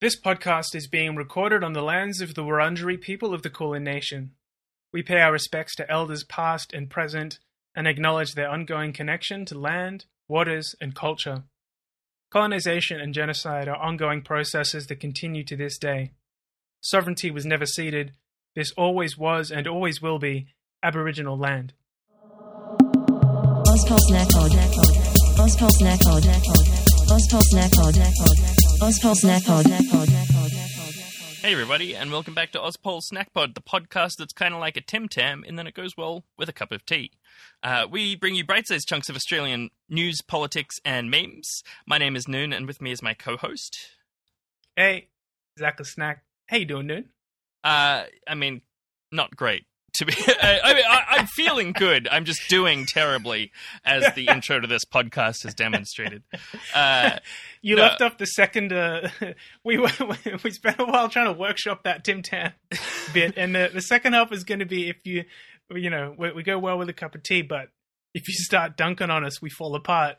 This podcast is being recorded on the lands of the Wurundjeri people of the Kulin Nation. We pay our respects to elders past and present and acknowledge their ongoing connection to land, waters, and culture. Colonization and genocide are ongoing processes that continue to this day. Sovereignty was never ceded. This always was and always will be Aboriginal land. Ospol Snack Pod. Ospol Snack Pod. Hey everybody, and welcome back to Ozpol Snack Pod, the podcast that's kind of like a Tim Tam, and then it goes well with a cup of tea. Uh, we bring you bite-sized chunks of Australian news, politics, and memes. My name is Noon, and with me is my co-host. Hey, Zach a Snack. How you doing, Noon? Uh, I mean, not great. To be, I, I mean, I, I'm feeling good. I'm just doing terribly, as the intro to this podcast has demonstrated. Uh, You No. left off the second. Uh, we were, we spent a while trying to workshop that Tim Tam bit, and the, the second half is going to be if you, you know, we, we go well with a cup of tea, but if you start dunking on us, we fall apart.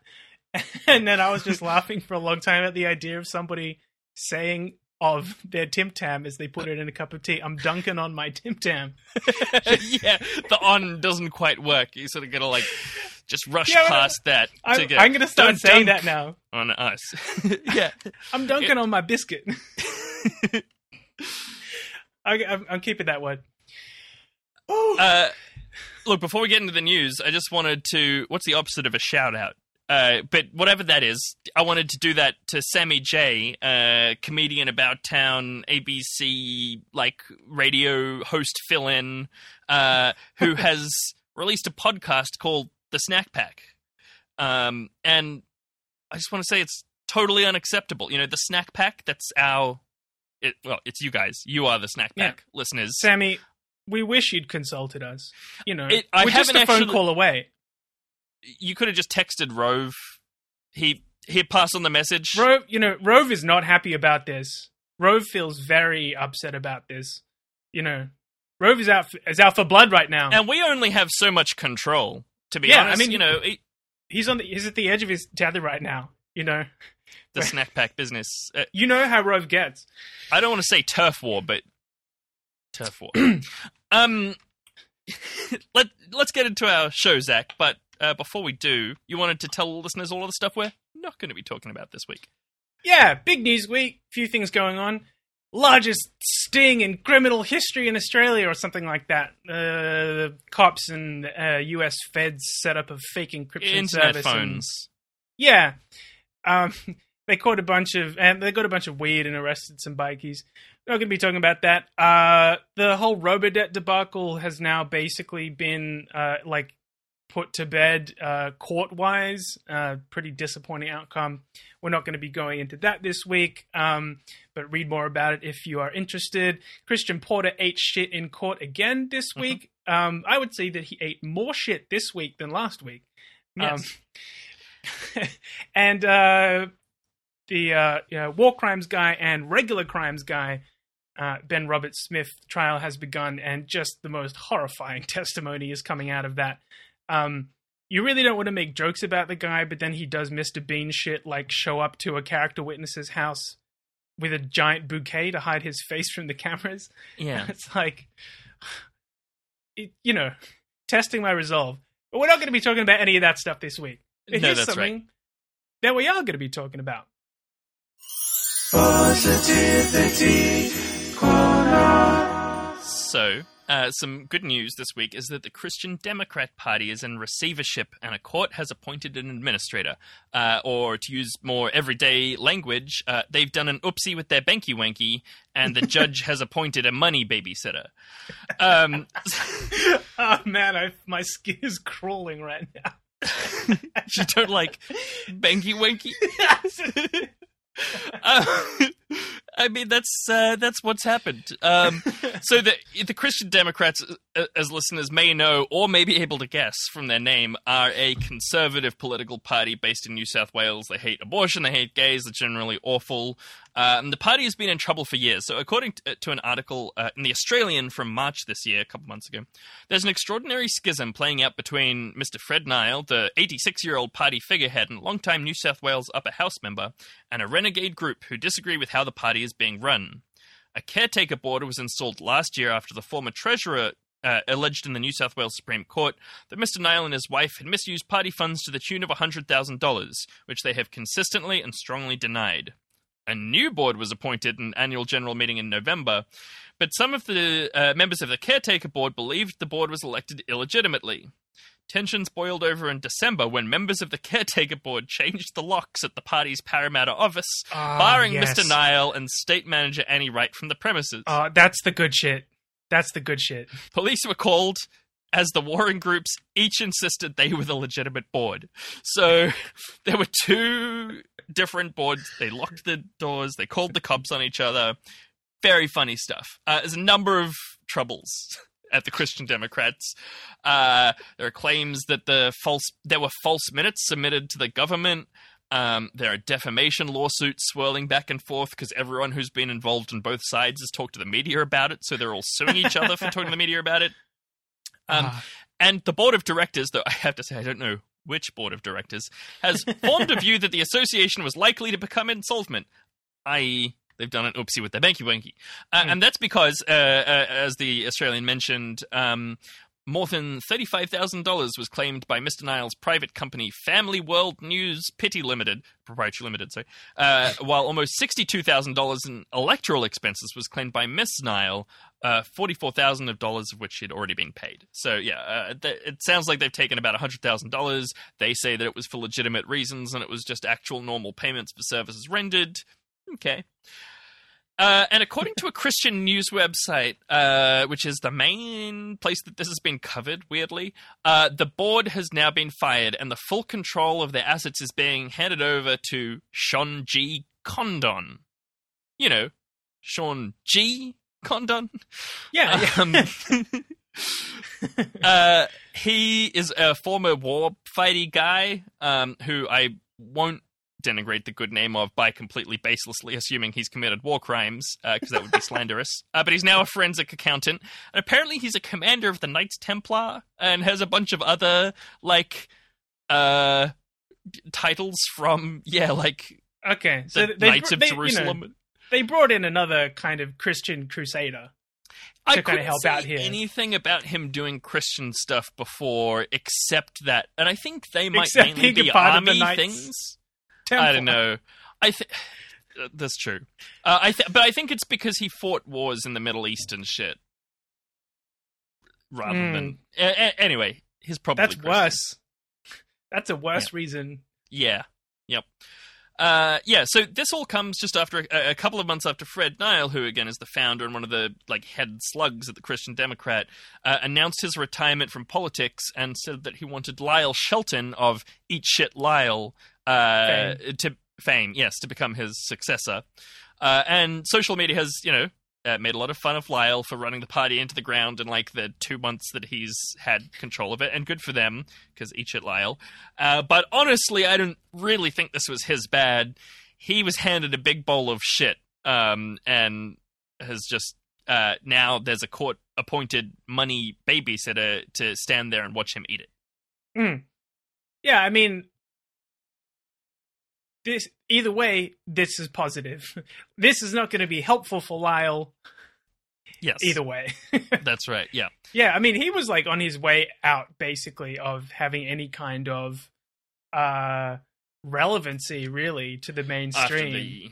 And then I was just laughing for a long time at the idea of somebody saying of their Tim Tam as they put it in a cup of tea. I'm dunking on my Tim Tam. yeah, the on doesn't quite work. You sort of gotta like just rush Yeah, but past that. I'm, to get, I'm going to start saying that now. on us. yeah, I'm dunking on my biscuit. I, I'm, I'm keeping that one. Uh, look, before we get into the news, I just wanted to. What's the opposite of a shout out? Uh, but whatever that is, I wanted to do that to Sammy J, uh, comedian about town, ABC like radio host fill in, uh, who has released a podcast called The Snack Pack. Um, and I just want to say it's totally unacceptable. You know, the Snack Pack, that's our. It, well, it's you guys. You are the Snack Yeah. Pack listeners. Sammy, we wish you'd consulted us. You know, It- I we're just a phone actually- call away. You could have just texted Rove. He he passed on the message. Rove, you know, Rove is not happy about this. Rove feels very upset about this. You know, Rove is out is out for blood right now. and we only have so much control. To be Yeah, I mean- you know, it, he's on the, he's at the edge of his tether right now. You know, the snack pack business. Uh, you know how Rove gets. I don't want to say turf war, but turf war. um, let let's get into our show, Zach. But uh, before we do, you wanted to tell listeners all of the stuff we're not going to be talking about this week. Yeah, big news week. Few things going on. Largest sting in criminal history in Australia, or something like that. Uh, cops and uh, U.S. feds set up a fake encryption Internet service. and- yeah, um, they caught a bunch of and they got a bunch of weed and arrested some bikies. We're not going to be talking about that. Uh, the whole Robodebt debacle has now basically been uh, like put to bed uh, court wise. Uh, pretty disappointing outcome. We're not going to be going into that this week, um, but read more about it if you are interested. Christian Porter ate shit in court again this Mhm. week. Um, I would say that he ate more shit this week than last week. Yes. Um, and uh, the uh, you know, war crimes guy and regular crimes guy, uh, Ben Robert Smith trial has begun, and just the most horrifying testimony is coming out of that. Um, you really don't want to make jokes about the guy, but then he does Mr. Bean shit, like show up to a character witness's house with a giant bouquet to hide his face from the cameras. yeah. It's like, it, you know, testing my resolve. But we're not going to be talking about any of that stuff this week. But No, here's that's right. that we are going to be talking about. So, uh, some good news this week is that the Christian Democrat Party is in receivership and a court has appointed an administrator. Uh, or to use more everyday language, uh, they've done an oopsie with their banky wanky and the judge has appointed a money babysitter. Um, oh man, I, my skin is crawling right now. you don't like banky wanky? Uh, I mean, that's uh, that's what's happened. Um, so the the Christian Democrats, uh, as listeners may know or may be able to guess from their name, are a conservative political party based in New South Wales. They hate abortion, they hate gays, they're generally awful. Um, the party has been in trouble for years. So, according to, to an article uh, in the Australian from March this year, a couple months ago, there's an extraordinary schism playing out between Mr. Fred Nile, the 86 year old party figurehead and longtime New South Wales upper house member, and a renegade group who disagree with how the party is being run. A caretaker board was installed last year after the former treasurer uh, alleged in the New South Wales Supreme Court that Mr. Nile and his wife had misused party funds to the tune of $100,000, which they have consistently and strongly denied. A new board was appointed in an annual general meeting in November, but some of the uh, members of the caretaker board believed the board was elected illegitimately. Tensions boiled over in December when members of the caretaker board changed the locks at the party's Parramatta office, Ah, barring yes. Mr. Nile and state manager Annie Wright from the premises. Uh, that's the good shit. That's the good shit. Police were called as the warring groups each insisted they were the legitimate board. So there were two different boards. They locked the doors, they called the cops on each other. Very funny stuff. Uh, there's a number of troubles at the Christian Democrats. Uh, there are claims that the false there were false minutes submitted to the government. Um, there are defamation lawsuits swirling back and forth because everyone who's been involved on both sides has talked to the media about it, so they're all suing each other for talking to the media about it. Um, Ah. and the board of directors, though I have to say I don't know which board of directors, has formed a view that the association was likely to become insolvent, i.e., they've done an oopsie with their banky wanky. Uh, And that's because, uh, uh, as the Australian mentioned, um, more than $35,000 was claimed by Mr. Niles' private company, Family World News Pity Limited, proprietary limited, sorry, uh, while almost $62,000 in electoral expenses was claimed by Miss Nile, uh, 44,000 of dollars of which had already been paid. So, yeah, uh, th- it sounds like they've taken about $100,000. They say that it was for legitimate reasons and it was just actual normal payments for services rendered. Okay. Uh, and according to a Christian news website, uh, which is the main place that this has been covered, weirdly, uh, the board has now been fired and the full control of their assets is being handed over to Sean G. Condon. You know, Sean G. Condon? Yeah. Um, uh, he is a former war fighty guy um, who I won't denigrate the good name of by completely baselessly assuming he's committed war crimes because that would be slanderous. Uh, but he's now a forensic accountant, and apparently he's a commander of the Knights Templar and has a bunch of other like uh titles from yeah like okay, so the they, Knights of they, you know, Jerusalem. They brought in another kind of Christian crusader. I to kinda couldn't help see out here. anything about him doing Christian stuff before, except that, and I think they might Except mainly be army things. Temple. I don't know. I think that's true. Uh, I th- but I think it's because he fought wars in the Middle East and shit, rather Hmm. than a- a- anyway. He's probably That's Christian. worse. That's a worse reason. Yeah. Yep. Uh, yeah, so this all comes just after a, a couple of months after Fred Nile, who again is the founder and one of the like head slugs at the Christian Democrat, uh, announced his retirement from politics and said that he wanted Lyle Shelton of Eat Shit Lyle uh, to fame, yes, to become his successor. Uh, and social media has, you know, uh, made a lot of fun of Lyle for running the party into the ground in like the two months that he's had control of it, and good for them because eat at Lyle. Uh, but honestly, I don't really think this was his bad. He was handed a big bowl of shit, um, and has just uh, now there's a court appointed money babysitter to stand there and watch him eat it. Yeah, I mean, this either way, this is positive. This is not going to be helpful for Lyle Yes, either way. That's right. Yeah, yeah, I mean, he was like on his way out basically of having any kind of uh relevancy really to the after mainstream the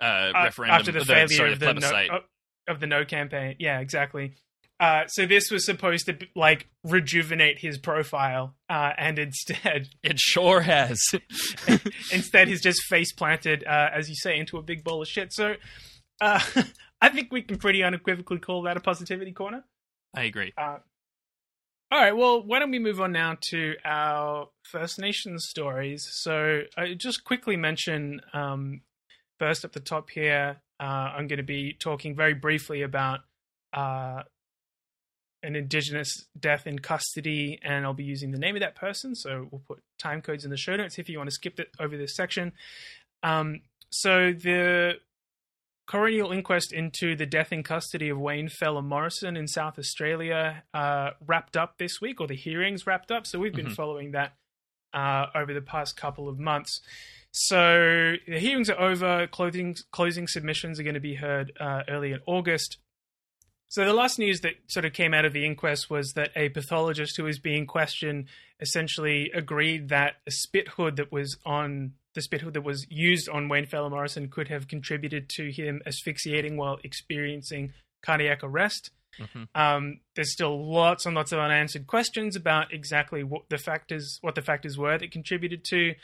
uh, Uh, referendum, after the the- failure sorry, of the the no, of the no campaign. Yeah, exactly. Uh, so this was supposed to like rejuvenate his profile, uh, and instead, It sure has. instead he's just face planted, uh, as you say, into a big bowl of shit. So, uh, I think we can pretty unequivocally call that a positivity corner. I agree. Uh, all right, well, why don't we move on now to our First Nations stories? So, I just quickly mention um, first at the top here, uh, I'm going to be talking very briefly about uh, an Indigenous death in custody, and I'll be using the name of that person. So, we'll put time codes in the show notes if you want to skip it over this section. Um, so, the coronial inquest into the death in custody of Wayne Fella Morrison in South Australia uh, wrapped up this week, or the hearings wrapped up. So we've been Mhm. following that uh, over the past couple of months. So the hearings are over. Closing closing submissions are going to be heard uh, early in August. So the last news that sort of came out of the inquest was that a pathologist who was being questioned essentially agreed that a spit hood that was on the spit hood that was used on Wayne Fella Morrison could have contributed to him asphyxiating while experiencing cardiac arrest. Mhm. Um, there's still lots and lots of unanswered questions about exactly what the factors what the factors were that contributed to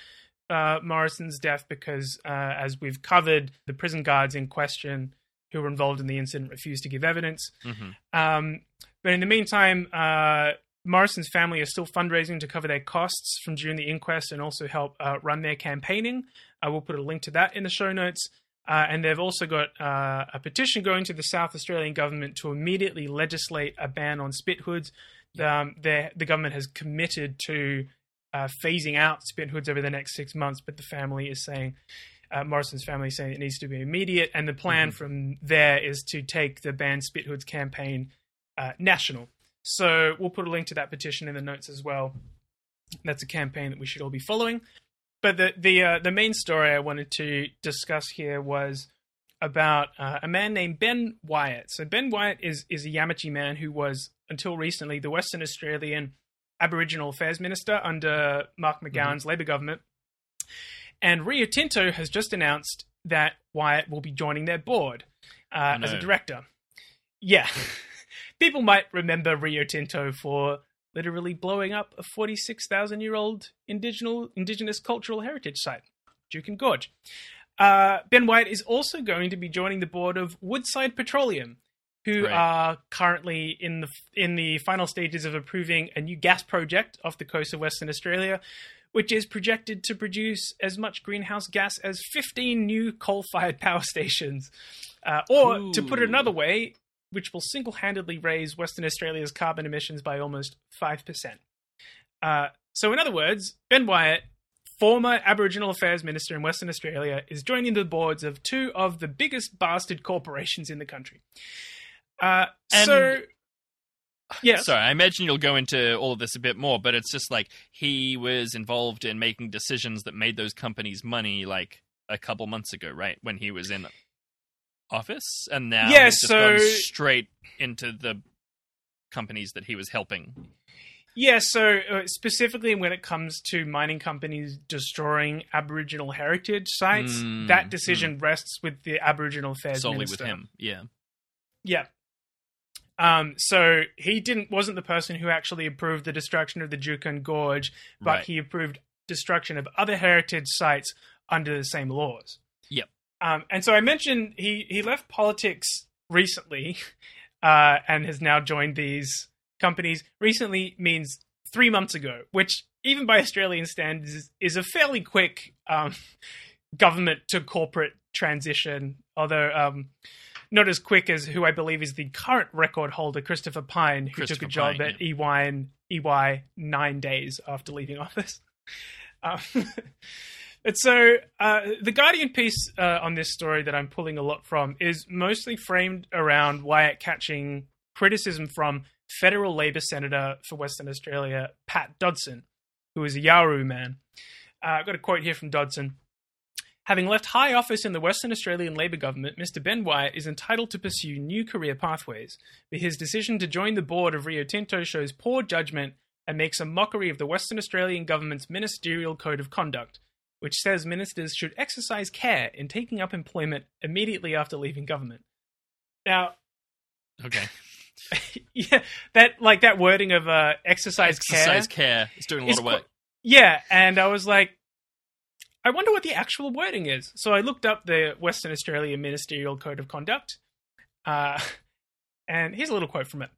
uh, Morrison's death because, uh, as we've covered, the prison guards in question who were involved in the incident refused to give evidence. Mhm. Um, but in the meantime, uh, Morrison's family are still fundraising to cover their costs from during the inquest and also help uh, run their campaigning. I will put a link to that in the show notes. Uh, and they've also got uh, a petition going to the South Australian government to immediately legislate a ban on spit hoods. Um, the the government has committed to uh, phasing out spit hoods over the next six months, but the family is saying, uh, Morrison's family saying it needs to be immediate, and the plan from there is to take the ban spit hoods campaign uh, national. So we'll put a link to that petition in the notes as well. That's a campaign that we should all be following. But the the uh, the main story I wanted to discuss here was about uh, a man named Ben Wyatt. So Ben Wyatt is is a Yamatji man who was until recently the Western Australian Aboriginal Affairs Minister under Mark McGowan's Labor government. And Rio Tinto has just announced that Wyatt will be joining their board uh, Oh, as a director. Yeah. People might remember Rio Tinto for literally blowing up a 46,000 year old indigenous, indigenous cultural heritage site, Juukan Gorge. Uh, ben Wyatt is also going to be joining the board of Woodside Petroleum, who Right. are currently in the in the final stages of approving a new gas project off the coast of Western Australia, which is projected to produce as much greenhouse gas as 15 new coal-fired power stations. Uh, or, to put it another way, which will single-handedly raise Western Australia's carbon emissions by almost five percent. Uh, so, in other words, Ben Wyatt, former Aboriginal Affairs Minister in Western Australia, is joining the boards of two of the biggest bastard corporations in the country. Uh, And- so, yes, Sorry, I imagine you'll go into all of this a bit more, but it's just like he was involved in making decisions that made those companies money like a couple months ago, right? When he was in office, and now Yeah, he's just so- gone straight into the companies that he was helping. Yeah, so uh, specifically when it comes to mining companies destroying Aboriginal heritage sites, Mm, that decision rests with the Aboriginal Affairs solely Minister. with him. Yeah. Yeah. Um, so he didn't wasn't the person who actually approved the destruction of the Juukan Gorge, but Right. he approved destruction of other heritage sites under the same laws. Yep. Um, and so I mentioned he he left politics recently, uh, and has now joined these companies. Recently means three months ago, which even by Australian standards is, is a fairly quick um, government to corporate transition. Although um, not as quick as who I believe is the current record holder, Christopher Pyne, who took Christopher a job Pyne, at EY and EY nine days after leaving office. Um, and so uh, the Guardian piece uh, on this story that I'm pulling a lot from is mostly framed around Wyatt catching criticism from federal Labor Senator for Western Australia, Pat Dodson, who is a Yawuru man. Uh, I've got a quote here from Dodson. Having left high office in the Western Australian Labor government, Mr. Ben Wyatt is entitled to pursue new career pathways. But his decision to join the board of Rio Tinto shows poor judgment and makes a mockery of the Western Australian government's ministerial code of conduct, which says ministers should exercise care in taking up employment immediately after leaving government. Now, Okay. yeah, that like that wording of uh, exercise, Exercise care. care. He's doing a lot is of work. qu- yeah, and I was like, I wonder what the actual wording is. So I looked up the Western Australia Ministerial Code of Conduct, uh, and here's a little quote from it: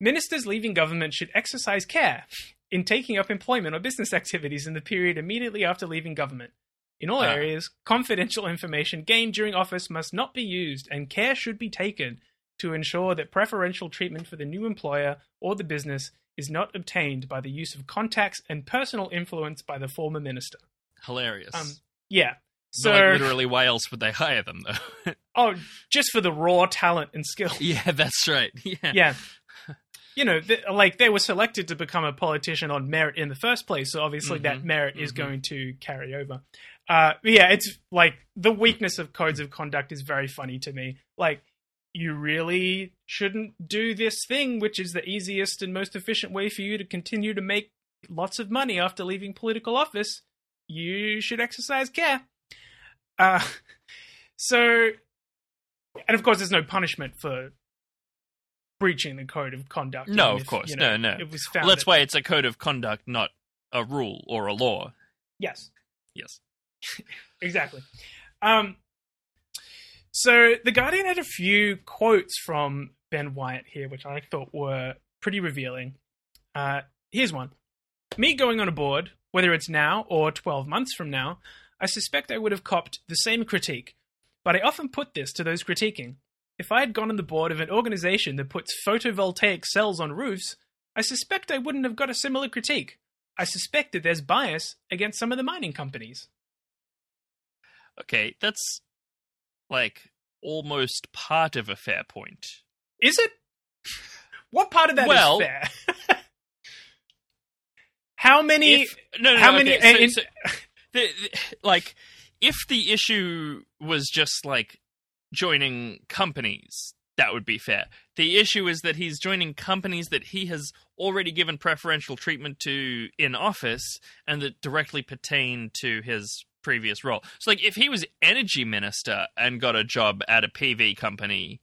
Ministers leaving government should exercise care in taking up employment or business activities in the period immediately after leaving government. In all Ah. areas, confidential information gained during office must not be used, and care should be taken to ensure that preferential treatment for the new employer or the business is not obtained by the use of contacts and personal influence by the former minister. Hilarious. Um, yeah. So, like, literally, why else would they hire them though? oh, just for the raw talent and skill. yeah, that's right. Yeah. yeah. You know, th- like they were selected to become a politician on merit in the first place, so obviously that Mhm, merit is mhm. going to carry over. Uh, yeah, it's like the weakness of codes of conduct is very funny to me. Like, you really shouldn't do this thing, which is the easiest and most efficient way for you to continue to make lots of money after leaving political office. You should exercise care. Uh, so, and of course, there's no punishment for breaching the code of conduct. No, of if, course. you know, No, no. It was found. Well, that's that- why it's a code of conduct, not a rule or a law. Yes. Yes. exactly. Um, so the Guardian had a few quotes from Ben Wyatt here, which I thought were pretty revealing. Uh, here's one: Me going on a board, whether it's now or twelve months from now, I suspect I would have copped the same critique. But I often put this to those critiquing. If I had gone on the board of an organization that puts photovoltaic cells on roofs, I suspect I wouldn't have got a similar critique. I suspect that there's bias against some of the mining companies. Okay, that's like almost part of a fair point. Is it? What part of that is Well- fair? how many? If, no, no, how no, many- okay, so- the, the- like, if the issue was just like joining companies, that would be fair. The issue is that he's joining companies that he has already given preferential treatment to in office and that directly pertain to his previous role. So, like, if he was energy minister and got a job at a PV company,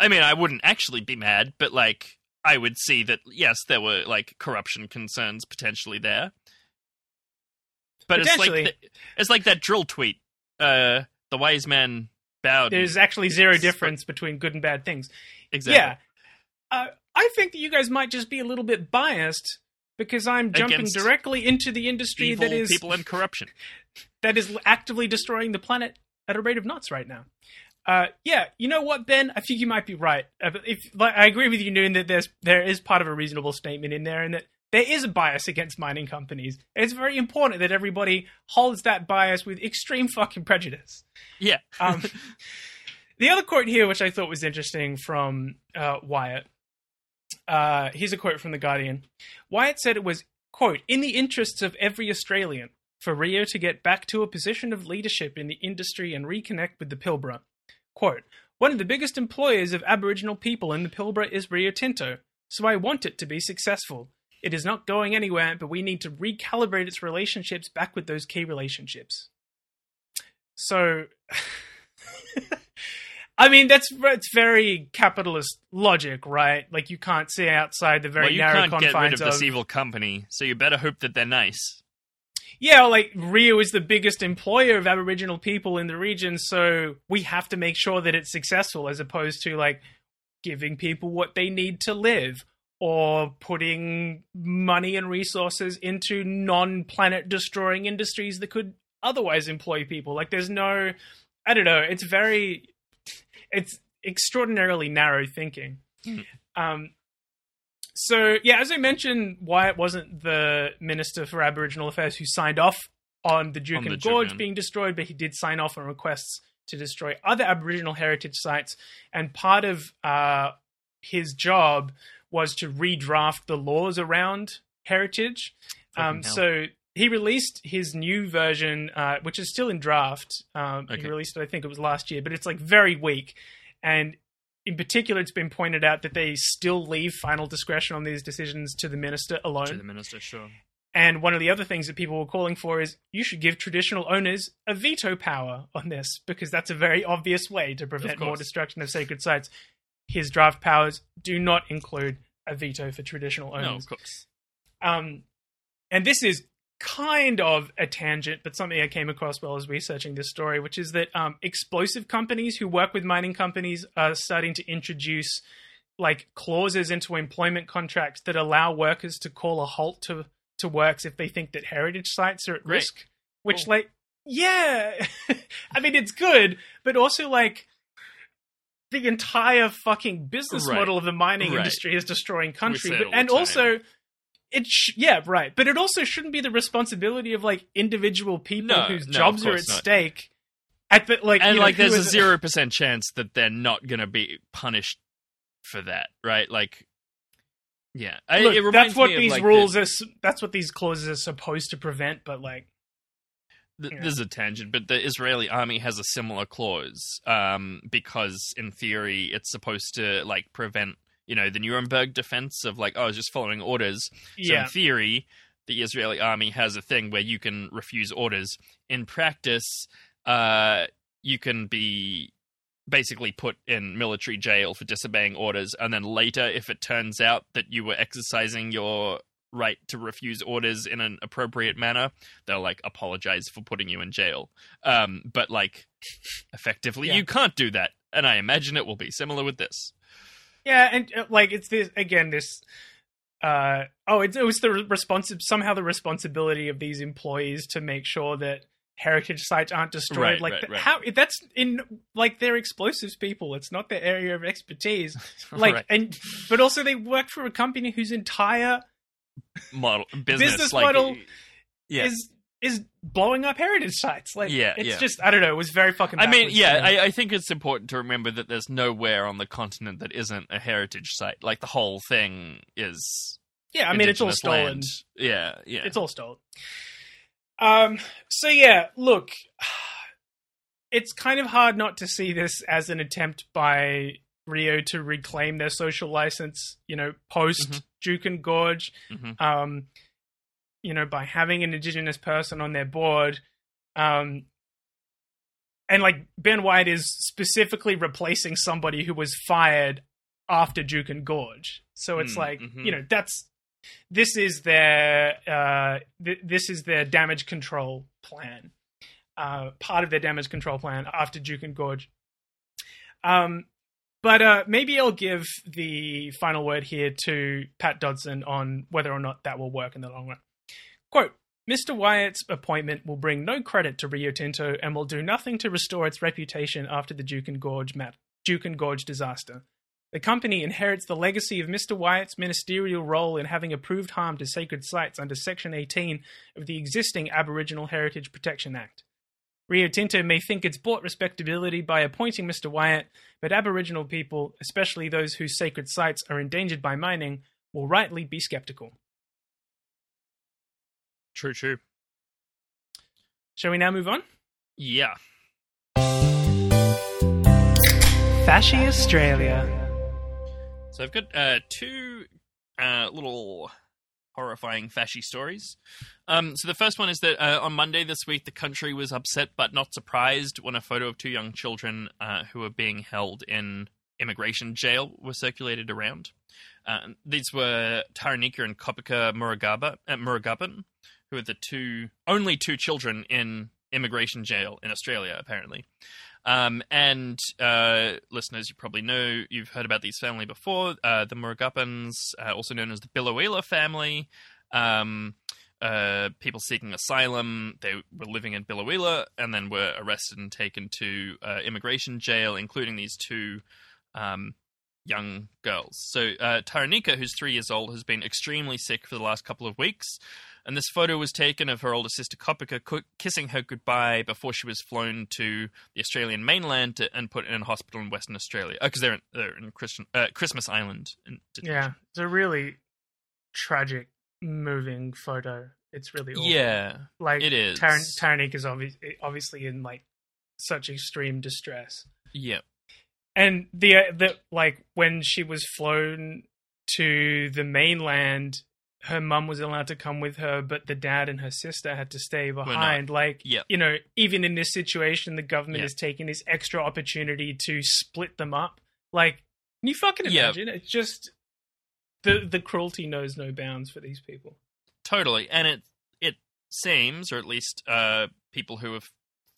I mean, I wouldn't actually be mad, but like, I would see that yes, there were like corruption concerns potentially there. But it's like the, it's like that drill tweet. Uh, the wise man bowed. There's actually zero difference between good and bad things. exactly. Yeah, uh, I think that you guys might just be a little bit biased because I'm jumping Against directly into the industry that is people and corruption. that is actively destroying the planet at a rate of knots right now. Uh, yeah, you know what, Ben? I think you might be right. Uh, If like, I agree with you, Noon, that there's there is part of a reasonable statement in there, and that there is a bias against mining companies. It's very important that everybody holds that bias with extreme fucking prejudice. Yeah. Um, the other quote here, which I thought was interesting from uh, Wyatt, uh, here's a quote from The Guardian. Wyatt said it was, quote, in the interests of every Australian for Rio to get back to a position of leadership in the industry and reconnect with the Pilbara. Quote, one of the biggest employers of Aboriginal people in the Pilbara is Rio Tinto, so I want it to be successful. It is not going anywhere, but we need to recalibrate its relationships back with those key relationships. So, I mean, that's it's very capitalist logic, right? Like you can't see outside the very well, you narrow can't get confines rid of this evil company, so you better hope that they're nice. Yeah, like Rio is the biggest employer of Aboriginal people in the region, so we have to make sure that it's successful as opposed to like giving people what they need to live or putting money and resources into non-planet destroying industries that could otherwise employ people. Like there's no I don't know, it's very it's extraordinarily narrow thinking. Mm. Um so yeah, as I mentioned, Wyatt wasn't the Minister for Aboriginal Affairs who signed off on the Duke On and the Gorge Juukan. being destroyed, but he did sign off on requests to destroy other Aboriginal heritage sites. And part of uh, his job was to redraft the laws around heritage. Um, so he released his new version, uh, which is still in draft. Um, He released it, I think it was last year, but it's like very weak. And in particular, it's been pointed out that they still leave final discretion on these decisions to the minister alone. To the minister, sure. And one of the other things that people were calling for is you should give traditional owners a veto power on this because that's a very obvious way to prevent more destruction of sacred sites. His draft powers do not include a veto for traditional No, owners. of course. Um, and this is kind of a tangent, but something I came across while I was researching this story, which is that um, explosive companies who work with mining companies are starting to introduce like clauses into employment contracts that allow workers to call a halt to to works if they think that heritage sites are at risk. Which, Cool. like, yeah, I mean it's good, but also like. The entire fucking business Right. model of the mining Right. industry is destroying country, but, and time. also it sh- yeah right but it also shouldn't be the responsibility of like individual people No, whose no, jobs are at not. stake At the like, and you know, like there's a zero percent chance that they're not going to be punished for that, right? Like, yeah, I- Look, that's what these like, rules are. That's what these clauses are supposed to prevent. But like, th- Yeah. This is a tangent, but the Israeli army has a similar clause um, because, in theory, it's supposed to like prevent, you know, the Nuremberg defense of like, oh, I was just following orders. So yeah, in theory, the Israeli army has a thing where you can refuse orders. In practice, uh, you can be basically put in military jail for disobeying orders, and then later, if it turns out that you were exercising your right to refuse orders in an appropriate manner, they'll like apologize for putting you in jail. Um, but like, effectively, Yeah. you can't do that, and I imagine it will be similar with this. Yeah, and uh, like it's this again. This. Uh, oh, it, it was the responsive somehow the responsibility of these employees to make sure that heritage sites aren't destroyed. Right, like right, right. how that's in like they're explosives people. It's not their area of expertise. Like and but also they work for a company whose entire model business, Business like, model yeah. is is blowing up heritage sites. Like Yeah, it's yeah. just I don't know. It was very fucking. I mean, yeah. I, I think it's important to remember that there's nowhere on the continent that isn't a heritage site. Like the whole thing is. yeah. I mean, it's all stolen. land. Yeah, yeah. It's all stolen. Um. So yeah, look, it's kind of hard not to see this as an attempt by Rio to reclaim their social license. You know, post Mhm. Juukan Gorge. Mhm. Um. You know, by having an indigenous person on their board. Um. And like Ben Wyatt is specifically replacing somebody who was fired after Juukan Gorge. So it's Mm, like, mhm. you know, that's this is their uh, th- this is their damage control plan. Uh, part of their damage control plan after Juukan Gorge. Um, but uh, maybe I'll give the final word here to Pat Dodson on whether or not that will work in the long run. Quote. Mr. Wyatt's appointment will bring no credit to Rio Tinto and will do nothing to restore its reputation after the Juukan Gorge mat- Juukan Gorge disaster. The company inherits the legacy of Mr. Wyatt's ministerial role in having approved harm to sacred sites under Section 18 of the existing Aboriginal Heritage Protection Act. Rio Tinto may think it's bought respectability by appointing Mr. Wyatt, but Aboriginal people, especially those whose sacred sites are endangered by mining, will rightly be skeptical. True, true. Shall we now move on? Yeah. Fashy Australia. So I've got uh, two uh, little horrifying fashy stories. Um, so the first one is that uh, on Monday this week, the country was upset but not surprised when a photo of two young children uh, who were being held in immigration jail was circulated around. Uh, these were Tharnicaa and Kopika Murugaba, uh, Murugappan, who are the two only two children in immigration jail in Australia, apparently. Um, and uh, listeners, you probably know you've heard about these family before. Uh, the Murugappans, uh, also known as the Biloela family, um, uh, people seeking asylum. They were living in Biloela and then were arrested and taken to uh, immigration jail, including these two um, young girls. So uh, Tharnicaa, who's three years old, has been extremely sick for the last couple of weeks. And this photo was taken of her older sister Kopika kissing her goodbye before she was flown to the Australian mainland to, and put in a hospital in Western Australia. Because they're in, they're in Christian, uh, Christmas Island. In. Yeah, it's a really tragic, moving photo. It's really awful. Yeah, like it is. Taran- Taranik is obvi- obviously in like such extreme distress, yeah, and the uh, the like when she was flown to the mainland, her mum was allowed to come with her, but the dad and her sister had to stay behind. Like, Yeah. you know, even in this situation, the government Yeah. is taking this extra opportunity to split them up. Like, can you fucking imagine? It's just the the cruelty knows no bounds for these people. totally. And it it seems, or at least uh, people who are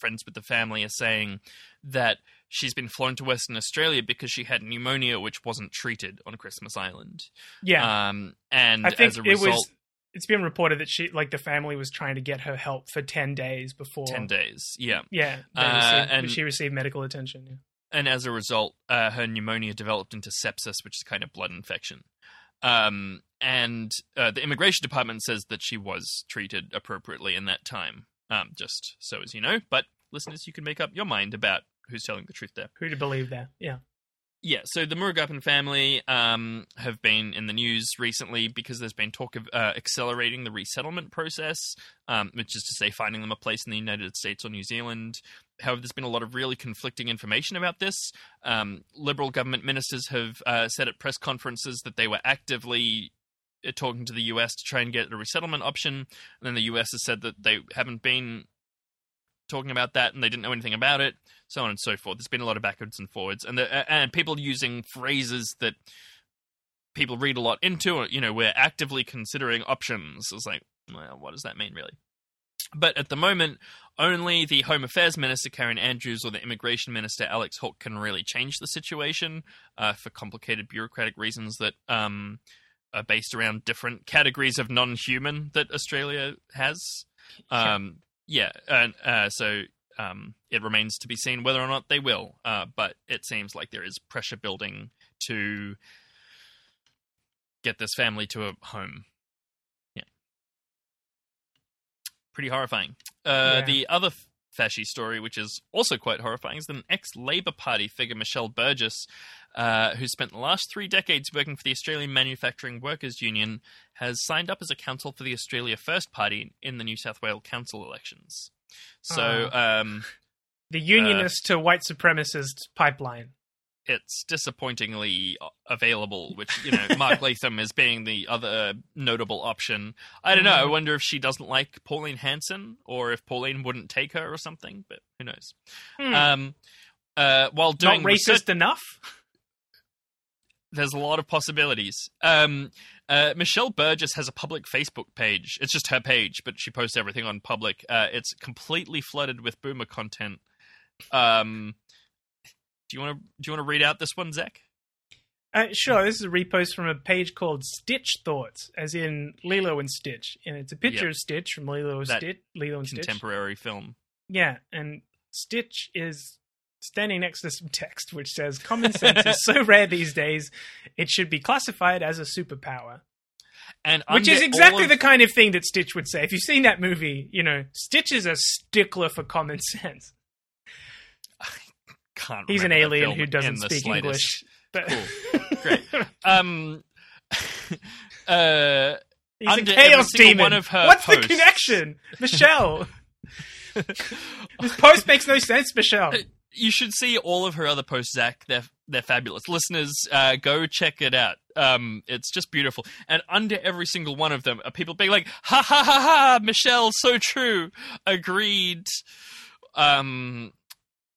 friends with the family are saying that she's been flown to Western Australia because she had pneumonia, which wasn't treated on Christmas Island. Yeah, Um, and I think as a It was- it's been reported that she, like, the family was trying to get her help for ten days before. ten days. Yeah. Yeah, they Uh, and- she received medical attention. Yeah. and as a result, uh, her pneumonia developed into sepsis, which is kind of blood infection. Um, and uh, the immigration department says that she was treated appropriately in that time, um, just so as you know. But listeners, you can make up your mind about who's telling the truth there. Who to believe there? Yeah. Yeah, so the Murugappan family um, have been in the news recently because there's been talk of uh, accelerating the resettlement process, um, which is to say finding them a place in the United States or New Zealand. However, there's been a lot of really conflicting information about this. Um, Liberal government ministers have uh, said at press conferences that they were actively talking to the US to try and get a resettlement option, and then the US has said that they haven't been talking about that and they didn't know anything about it, so on and so forth. There's been a lot of backwards and forwards, and the, and people using phrases that people read a lot into. You know, we're actively considering options. It's like, well, what does that mean, really? But at the moment, only the Home Affairs Minister Karen Andrews or the Immigration Minister Alex Hawke can really change the situation uh, for complicated bureaucratic reasons that um, are based around different categories of non-human that Australia has. Um, yeah, and uh, so um, it remains to be seen whether or not they will. Uh, but it seems like there is pressure building to get this family to a home. Yeah, pretty horrifying. Uh, Yeah. The other f- fashy story, which is also quite horrifying, is that an ex-Labor Party figure, Michelle Burgess, uh, who spent the last three decades working for the Australian Manufacturing Workers Union, has signed up as a council for the Australia First Party in the New South Wales council elections. So um, The unionist to white supremacist pipeline. it's disappointingly available, which, you know, Mark Latham is being the other notable option. I don't know. I wonder if she doesn't like Pauline Hanson or if Pauline wouldn't take her or something, but who knows. Hmm. Um, uh, while doing Not racist research- enough? There's a lot of possibilities. Um, uh, Michelle Burgess has a public Facebook page. It's just her page, but she posts everything on public. Uh, it's completely flooded with boomer content. Um, do you want to do you want to read out this one, Zach? Uh, sure, this is a repost from a page called Stitch Thoughts, as in Lilo and Stitch. And it's a picture Yep. of Stitch from Lilo, Stitch, Lilo and Stitch. Contemporary film. Yeah, and Stitch is standing next to some text which says common sense is so rare these days it should be classified as a superpower. And which is exactly of- the kind of thing that stitch would say. If you've seen that movie you know stitch is a stickler for common sense. Can't he's an alien who doesn't speak slightest. english but Cool. Great. Um, uh, he's Under a chaos demon. one of her what's posts- the connection? Michelle. This post makes no sense michelle you should see all of her other posts, Zach. They're they're fabulous. Listeners, uh, go check it out. Um, it's just beautiful. And under every single one of them are people being like, "Ha ha ha ha!" Michelle, so true. Agreed. Um,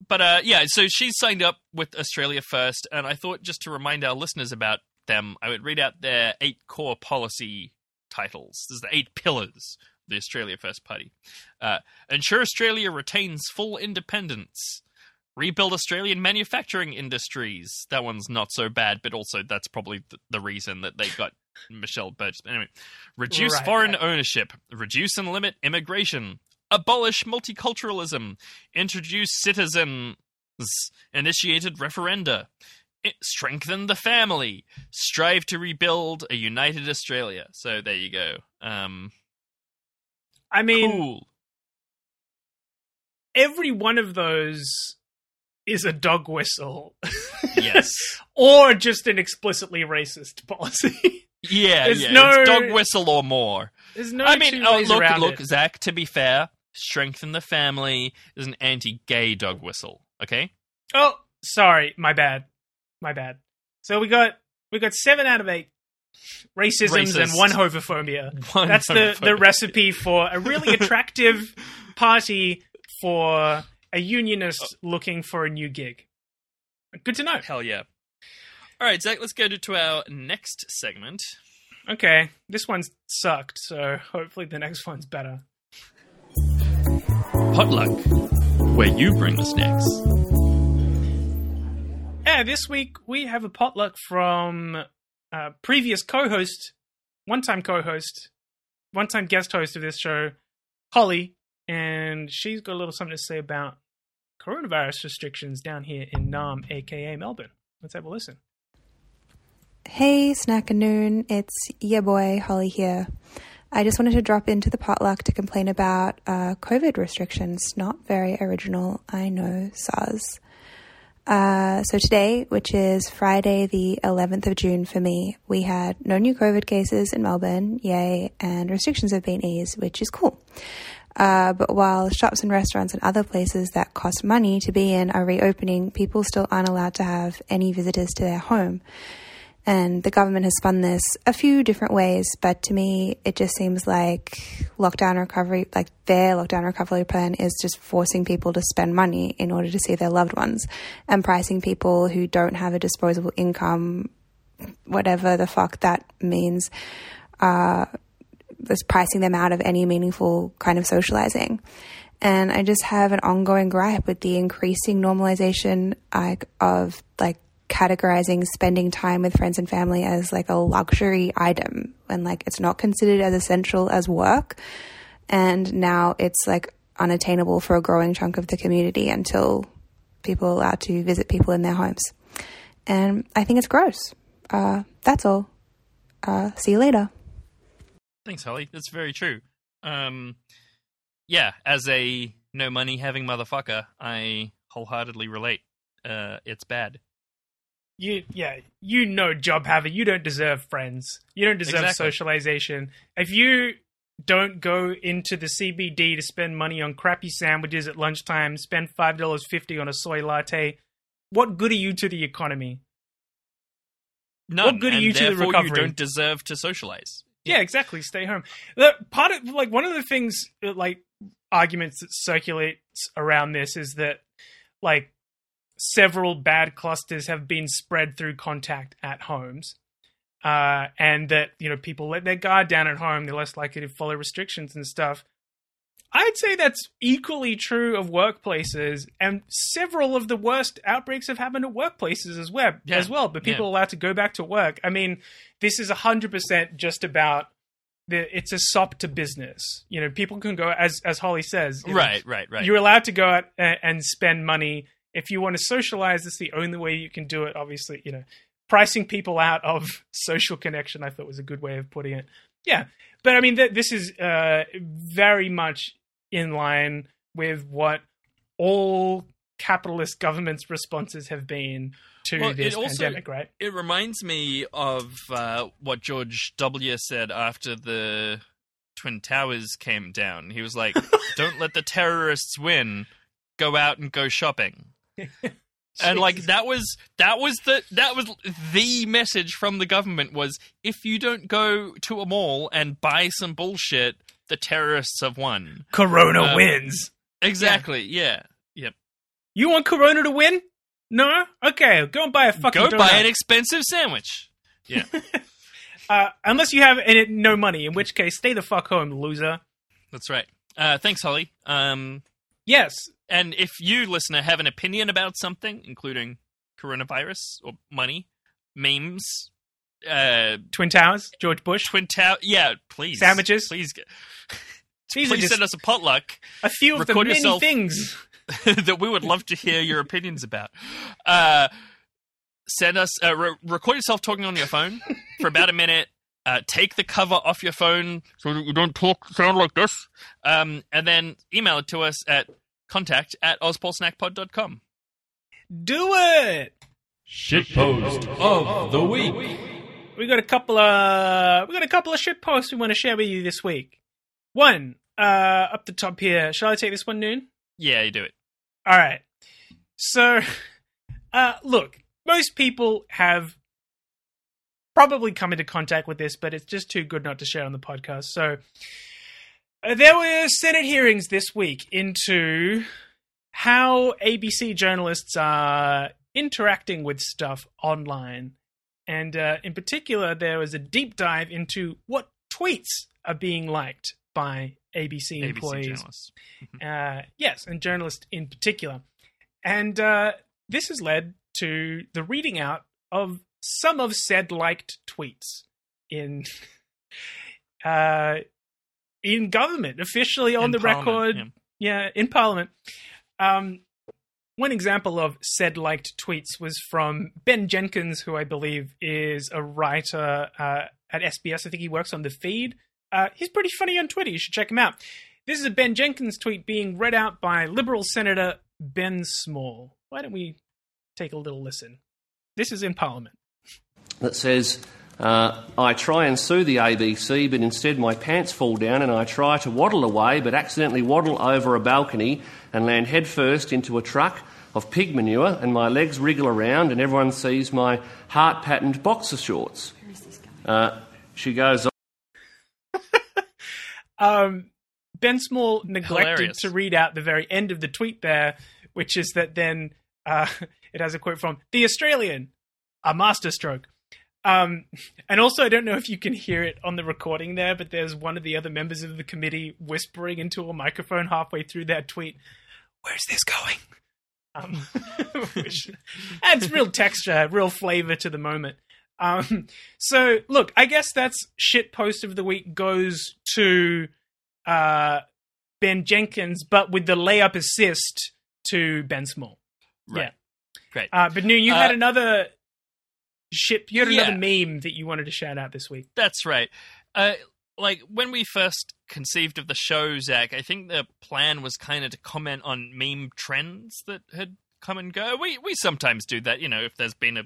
but uh, yeah, so she's signed up with Australia First, and I thought just to remind our listeners about them, I would read out their eight core policy titles. There's the eight pillars of the Australia First Party. Uh, ensure Australia retains full independence. Rebuild Australian manufacturing industries. That one's not so bad, but also that's probably th- the reason that they got Michelle Burgess. Anyway, reduce Right, foreign right. ownership. Reduce and limit immigration. Abolish multiculturalism. Introduce citizens. Initiated referenda. Strengthen the family. Strive to rebuild a united Australia. So there you go. Um, i mean cool. every one of those is a dog whistle Yes. or just an explicitly racist policy. Yeah, There's yeah. no- It's dog whistle or more. There's no I mean, oh, look, look, it. Zach. To be fair, strengthen the family is an anti-gay dog whistle. Okay, Oh, sorry, my bad, my bad. So we got we got seven out of eight racisms and one homophobia. One That's the the recipe for a really attractive party for a unionist looking for a new gig. Good to know. Hell yeah! All right, Zach. Let's go to, to our next segment. Okay, this one's sucked, so hopefully the next one's better. Potluck, where you bring the snacks. Yeah, this week we have a potluck from uh, previous co-host, one-time co-host, one-time guest host of this show, Holly, and she's got a little something to say about coronavirus restrictions down here in Naarm, aka Melbourne. Let's have a listen. Hey, snack and noon. it's your boy Holly here. I just wanted to drop into the potluck to complain about uh, COVID restrictions. Not very original, I know, SARS. Uh, so today, which is Friday, the 11th of June for me, we had no new COVID cases in Melbourne, yay, and restrictions have been eased, which is cool. Uh, but while shops and restaurants and other places that cost money to be in are reopening, people still aren't allowed to have any visitors to their home. And the government has spun this a few different ways, but to me, it just seems like lockdown recovery, like their lockdown recovery plan is just forcing people to spend money in order to see their loved ones and pricing people who don't have a disposable income, whatever the fuck that means, uh, just pricing them out of any meaningful kind of socializing. And I just have an ongoing gripe with the increasing normalization like, of like categorizing spending time with friends and family as like a luxury item when like it's not considered as essential as work. And now it's like unattainable for a growing chunk of the community until people are allowed to visit people in their homes. And i think it's gross. Uh, that's all. Uh, see you later Thanks, Holly. That's very true. Um, yeah, as a no money having motherfucker, I wholeheartedly relate. Uh, it's bad. You yeah, you know job haver, you don't deserve friends. You don't deserve Exactly. socialization. If you don't go into the CBD to spend money on crappy sandwiches at lunchtime, spend five dollars fifty on a soy latte, what good are you to the economy? None, good are you to the recovery? You don't deserve to socialize. Yeah, exactly. Stay home. The part of like one of the things uh, like arguments that circulates around this is that like several bad clusters have been spread through contact at homes. Uh, and that you know people let their guard down at home; they're less likely to follow restrictions and stuff. I'd say that's equally true of workplaces, and several of the worst outbreaks have happened at workplaces as well. Yeah. As well, but people Yeah. are allowed to go back to work. I mean, this is hundred percent just about the. It's a sop to business. You know, people can go as as Holly says. you know, Right, right, right. You're allowed to go out and, and spend money if you want to socialize. It's the only way you can do it. Obviously, you know, pricing people out of social connection. I thought was a good way of putting it. Yeah, but I mean, th- this is uh, very much in line with what all capitalist governments' responses have been to Well, it this also- pandemic, right? It reminds me of uh, what George W. said after the Twin Towers came down. He was like, "Don't let the terrorists win. Go out and go shopping." and like that was that was the that was the message from the government was if you don't go to a mall and buy some bullshit, the terrorists have won. Corona Um, wins. Exactly. Yeah. Yep. You want Corona to win? No? Okay, go and buy a fucking Go buy an expensive sandwich. Yeah. Uh, unless you have no money, in which case, stay the fuck home, loser. That's right. Uh, thanks, Holly. Um, Yes, And if you, listener, have an opinion about something, including coronavirus or money, memes, uh, Twin Towers, George Bush. Twin Tower, yeah, please. Sandwiches? Please, These please just send us a potluck a few of the many yourself. things. that we would love to hear your opinions about. Uh, send us, uh, re- record yourself talking on your phone for about a minute. Uh, take the cover off your phone so that you don't talk sound like this. Um, and then email it to us at contact at ozpolsnackpod.com. Do it. Shitpost of the week. We got a couple of we got a couple of shit posts we want to share with you this week. One, uh, up the top here. Shall I take this one, Noon? Yeah, you do it. All right. So, uh, look, most people have probably come into contact with this, but it's just too good not to share on the podcast. So, uh, there were Senate hearings this week into how ABC journalists are interacting with stuff online. And uh, in particular, there was a deep dive into what tweets are being liked by ABC, ABC employees. Uh, yes, and journalists in particular. And uh, this has led to the reading out of some of said liked tweets in uh, in government, officially on In the record. Yeah, in Parliament. Um, one example of said liked tweets was from Ben Jenkins, who I believe is a writer uh, at SBS. I think he works on the feed. Uh, he's pretty funny on Twitter. You should check him out. This is a Ben Jenkins tweet being read out by Liberal Senator Ben Small. Why don't we take a little listen? This is in Parliament. that says, uh, I try and sue the ABC, but instead my pants fall down and I try to waddle away, but accidentally waddle over a balcony and land headfirst into a truck of pig manure, and my legs wriggle around, and everyone sees my heart patterned boxer shorts. Where is this Uh, she goes Um, ben Small neglected Hilarious. to read out the very end of the tweet there, which is that then uh, it has a quote from The Australian, a masterstroke. Um, and also, I don't know if you can hear it on the recording there, but there's one of the other members of the committee whispering into a microphone halfway through that tweet, Where's this going? Um, which adds real texture, real flavor to the moment. Um, so, look, I guess that's shit post of the week goes to uh, Ben Jenkins, but with the layup assist to Ben Small. Right. Yeah. Great. Uh, but no, you had Uh, another ship. You had Yeah. another meme that you wanted to shout out this week. That's right. Uh, like when we first conceived of the show, Zach, I think the plan was kind of to comment on meme trends that had come and go. We we sometimes do that, you know, if there's been a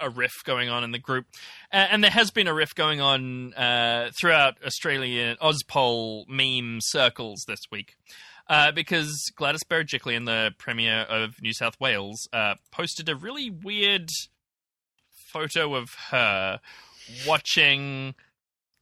a riff going on in the group, uh, and there has been a riff going on uh, throughout Australian Ozpol meme circles this week. Uh, because Gladys Berejiklian, the Premier of New South Wales, uh, posted a really weird photo of her watching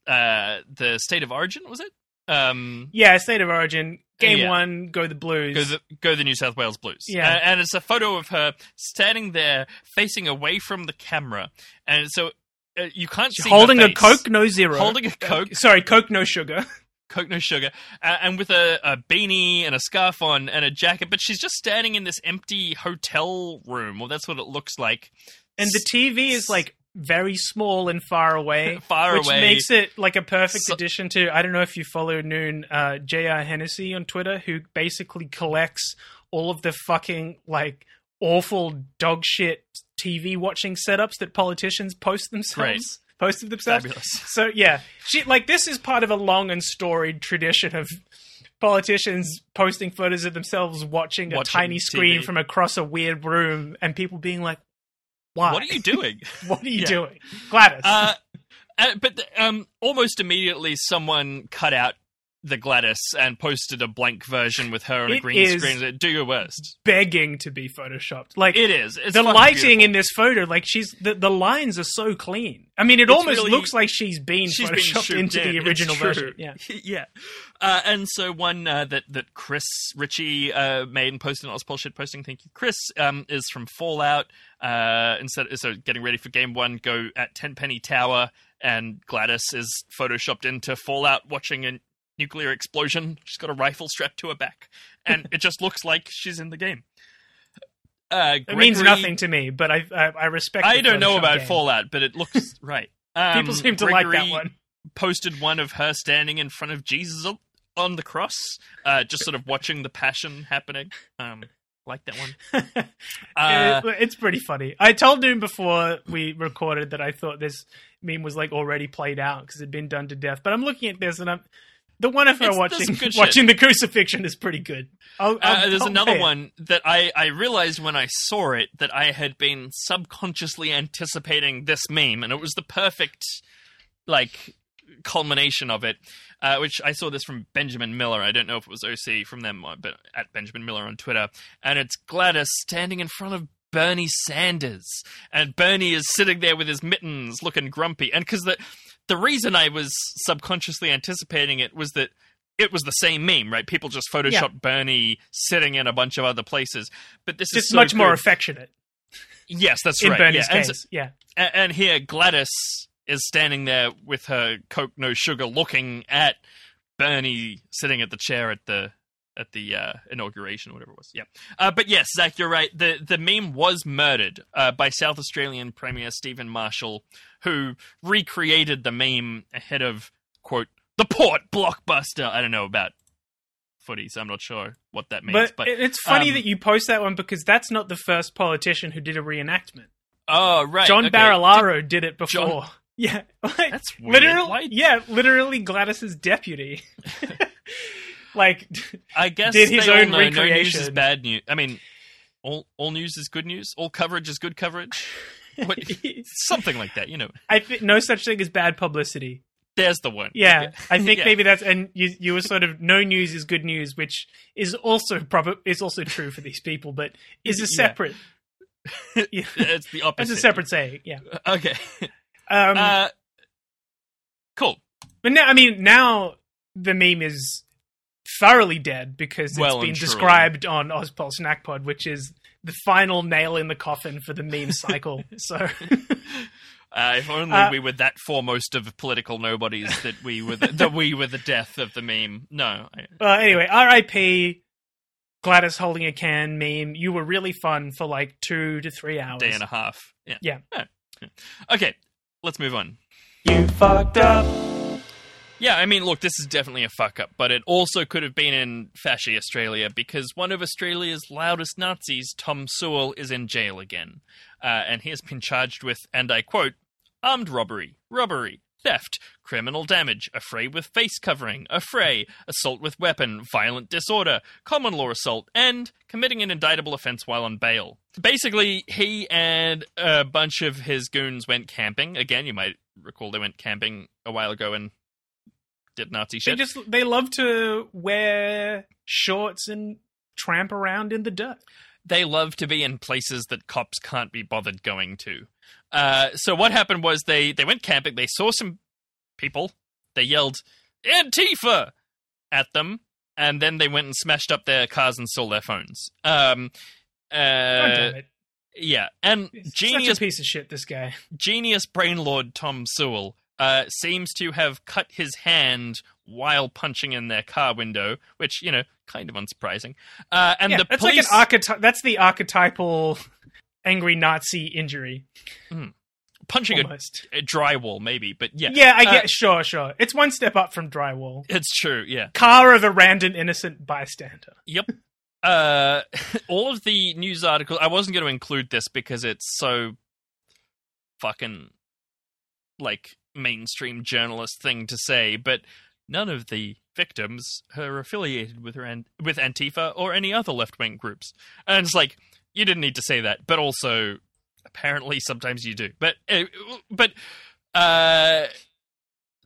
uh, the State of Origin. Was it? Um, Yeah, State of Origin, Game Yeah. One, Go the Blues. go the go the New South Wales Blues. Yeah. Uh, and it's a photo of her standing there, facing away from the camera, and so uh, you can't see her holding a. Coke, no zero. Holding a Coke. Sorry, Coke, no sugar. Coke no sugar, uh, and with a, a beanie and a scarf on and a jacket, but she's just standing in this empty hotel room. Well, that's what it looks like. And the TV is like very small and far away, Far which away. makes it like a perfect So- addition to. I don't know if you follow Noon uh, Jr. Hennessy on Twitter, who basically collects all of the fucking like awful dog shit TV watching setups that politicians post themselves. Right. Post of themselves. Fabulous. So yeah, she like this is part of a long and storied tradition of politicians posting photos of themselves watching a Watching tiny screen from across a weird room, and people being like, "Why? What are you doing? What are you Yeah. doing, Gladys?" uh, uh, but um, almost immediately, someone cut out the Gladys and posted a blank version with her on a green screen. Do your worst. begging to be photoshopped. Like It is. It's the lighting beautiful. in this photo, like she's the, the lines are so clean. I mean, it It's almost really- looks like she's been She's been photoshopped into in. the original version. Yeah. yeah. Uh, and so one uh, that that Chris Ritchie uh, made and posted on Ozpol shit posting. Thank you, Chris. Um, is from Fallout. Uh, instead, so getting ready for game one, go at Tenpenny Tower, and Gladys is photoshopped into Fallout, watching a nuclear explosion. She's got a rifle strapped to her back, and it just looks like she's in the game. Uh, It means nothing to me, but I I, I respect. I the don't know about game. Fallout, but it looks right. Um, People seem to like that one. Posted one of her standing in front of Jesus on- on the cross, uh, just sort of watching the passion happening. Um, like that one. Uh, It- it's pretty funny. I told Noon before we recorded that I thought this meme was like already played out because it'd been done to death. But I'm looking at this and I'm the one of her watching there's good shit. watching the crucifixion is pretty good. I'll, Uh, I'll- there's I'll another one that I, I realized when I saw it that I had been subconsciously anticipating this meme, and it was the perfect like culmination of it. Uh, which I saw this from Benjamin Miller. I don't know if it was OC from them, uh, but at Benjamin Miller on Twitter, and it's Gladys standing in front of Bernie Sanders, and Bernie is sitting there with his mittens, looking grumpy. And because the the reason I was subconsciously anticipating it was that it was the same meme, right? People just photoshopped Bernie sitting in a bunch of other places, but this is so much more affectionate Yes, that's in right. Bernie's yeah. And so- yeah. and here Gladys is standing there with her Coke no sugar, looking at Bernie sitting at the chair at the at the uh, inauguration, or whatever it was. Yeah, uh, but yes, Zach, you're right. the The meme was murdered uh, by South Australian Premier Stephen Marshall, who recreated the meme ahead of quote the Port blockbuster. I don't know about footy, so I'm not sure what that means. But, But, it's funny um, that you post that one because that's not the first politician who did a reenactment. oh right, John okay. Barilaro did, it before. John- Yeah, like, That's weird. literally. Why- Yeah, literally Gladys's deputy. like, I guess Did his own know no news is recreation. bad news. I mean, all all news is good news. All coverage is good coverage. What, something like that, you know. I think no such thing as bad publicity. There's the one. Yeah, I think Yeah. maybe that's and you you were sort of no news is good news, which is also prob is also true for these people, but is a separate. Yeah. it's the opposite. That's a separate saying. Yeah. Okay. Um, Uh, cool. but now, I mean, now the meme is thoroughly dead because it's Well been described on Ozpol Snack Pod, which is the final nail in the coffin for the meme cycle. so, Uh, if only Uh, we were that foremost of political nobodies that we were the, that we were the death of the meme. No. Uh, anyway, R.I.P. Gladys holding a can meme. You were really fun for like two to three hours. day and a half. Yeah. Yeah. Okay. Let's move on. You fucked up. Yeah, I mean, look, this is definitely a fuck up, but it also could have been in fashy Australia because one of Australia's loudest Nazis, Tom Sewell, is in jail again. Uh, and he has been charged with, and I quote, armed robbery, robbery, theft, criminal damage, affray with face covering, affray, assault with weapon, violent disorder, common law assault, and committing an indictable offense while on bail. Basically, he and a bunch of his goons went camping. Again, you might recall they went camping a while ago and did Nazi shit. They just they love to wear shorts and tramp around in the dirt. They love to be in places that cops can't be bothered going to. Uh, so what happened was they they went camping. They saw some people. They yelled Antifa at them, and then they went and smashed up their cars and stole their phones. Um, uh, yeah, and genius such a piece of shit. This guy. genius brain lord Tom Sewell uh, seems to have cut his hand while punching in their car window, which you know, kind of unsurprising. Uh, and yeah, the that's police. like an archetype. That's the archetypal angry Nazi injury. punching a, a drywall, maybe, but yeah, Yeah, I Uh, get. Sure, sure. It's one step up from drywall. it's true. Yeah, Car of a random innocent bystander. yep. Uh, all of the news articles. I wasn't going to include this because it's so fucking like mainstream journalist thing to say, but none of the victims are affiliated with her an- with Antifa or any other left wing groups. And it's like you didn't need to say that, but also apparently sometimes you do. But uh, but uh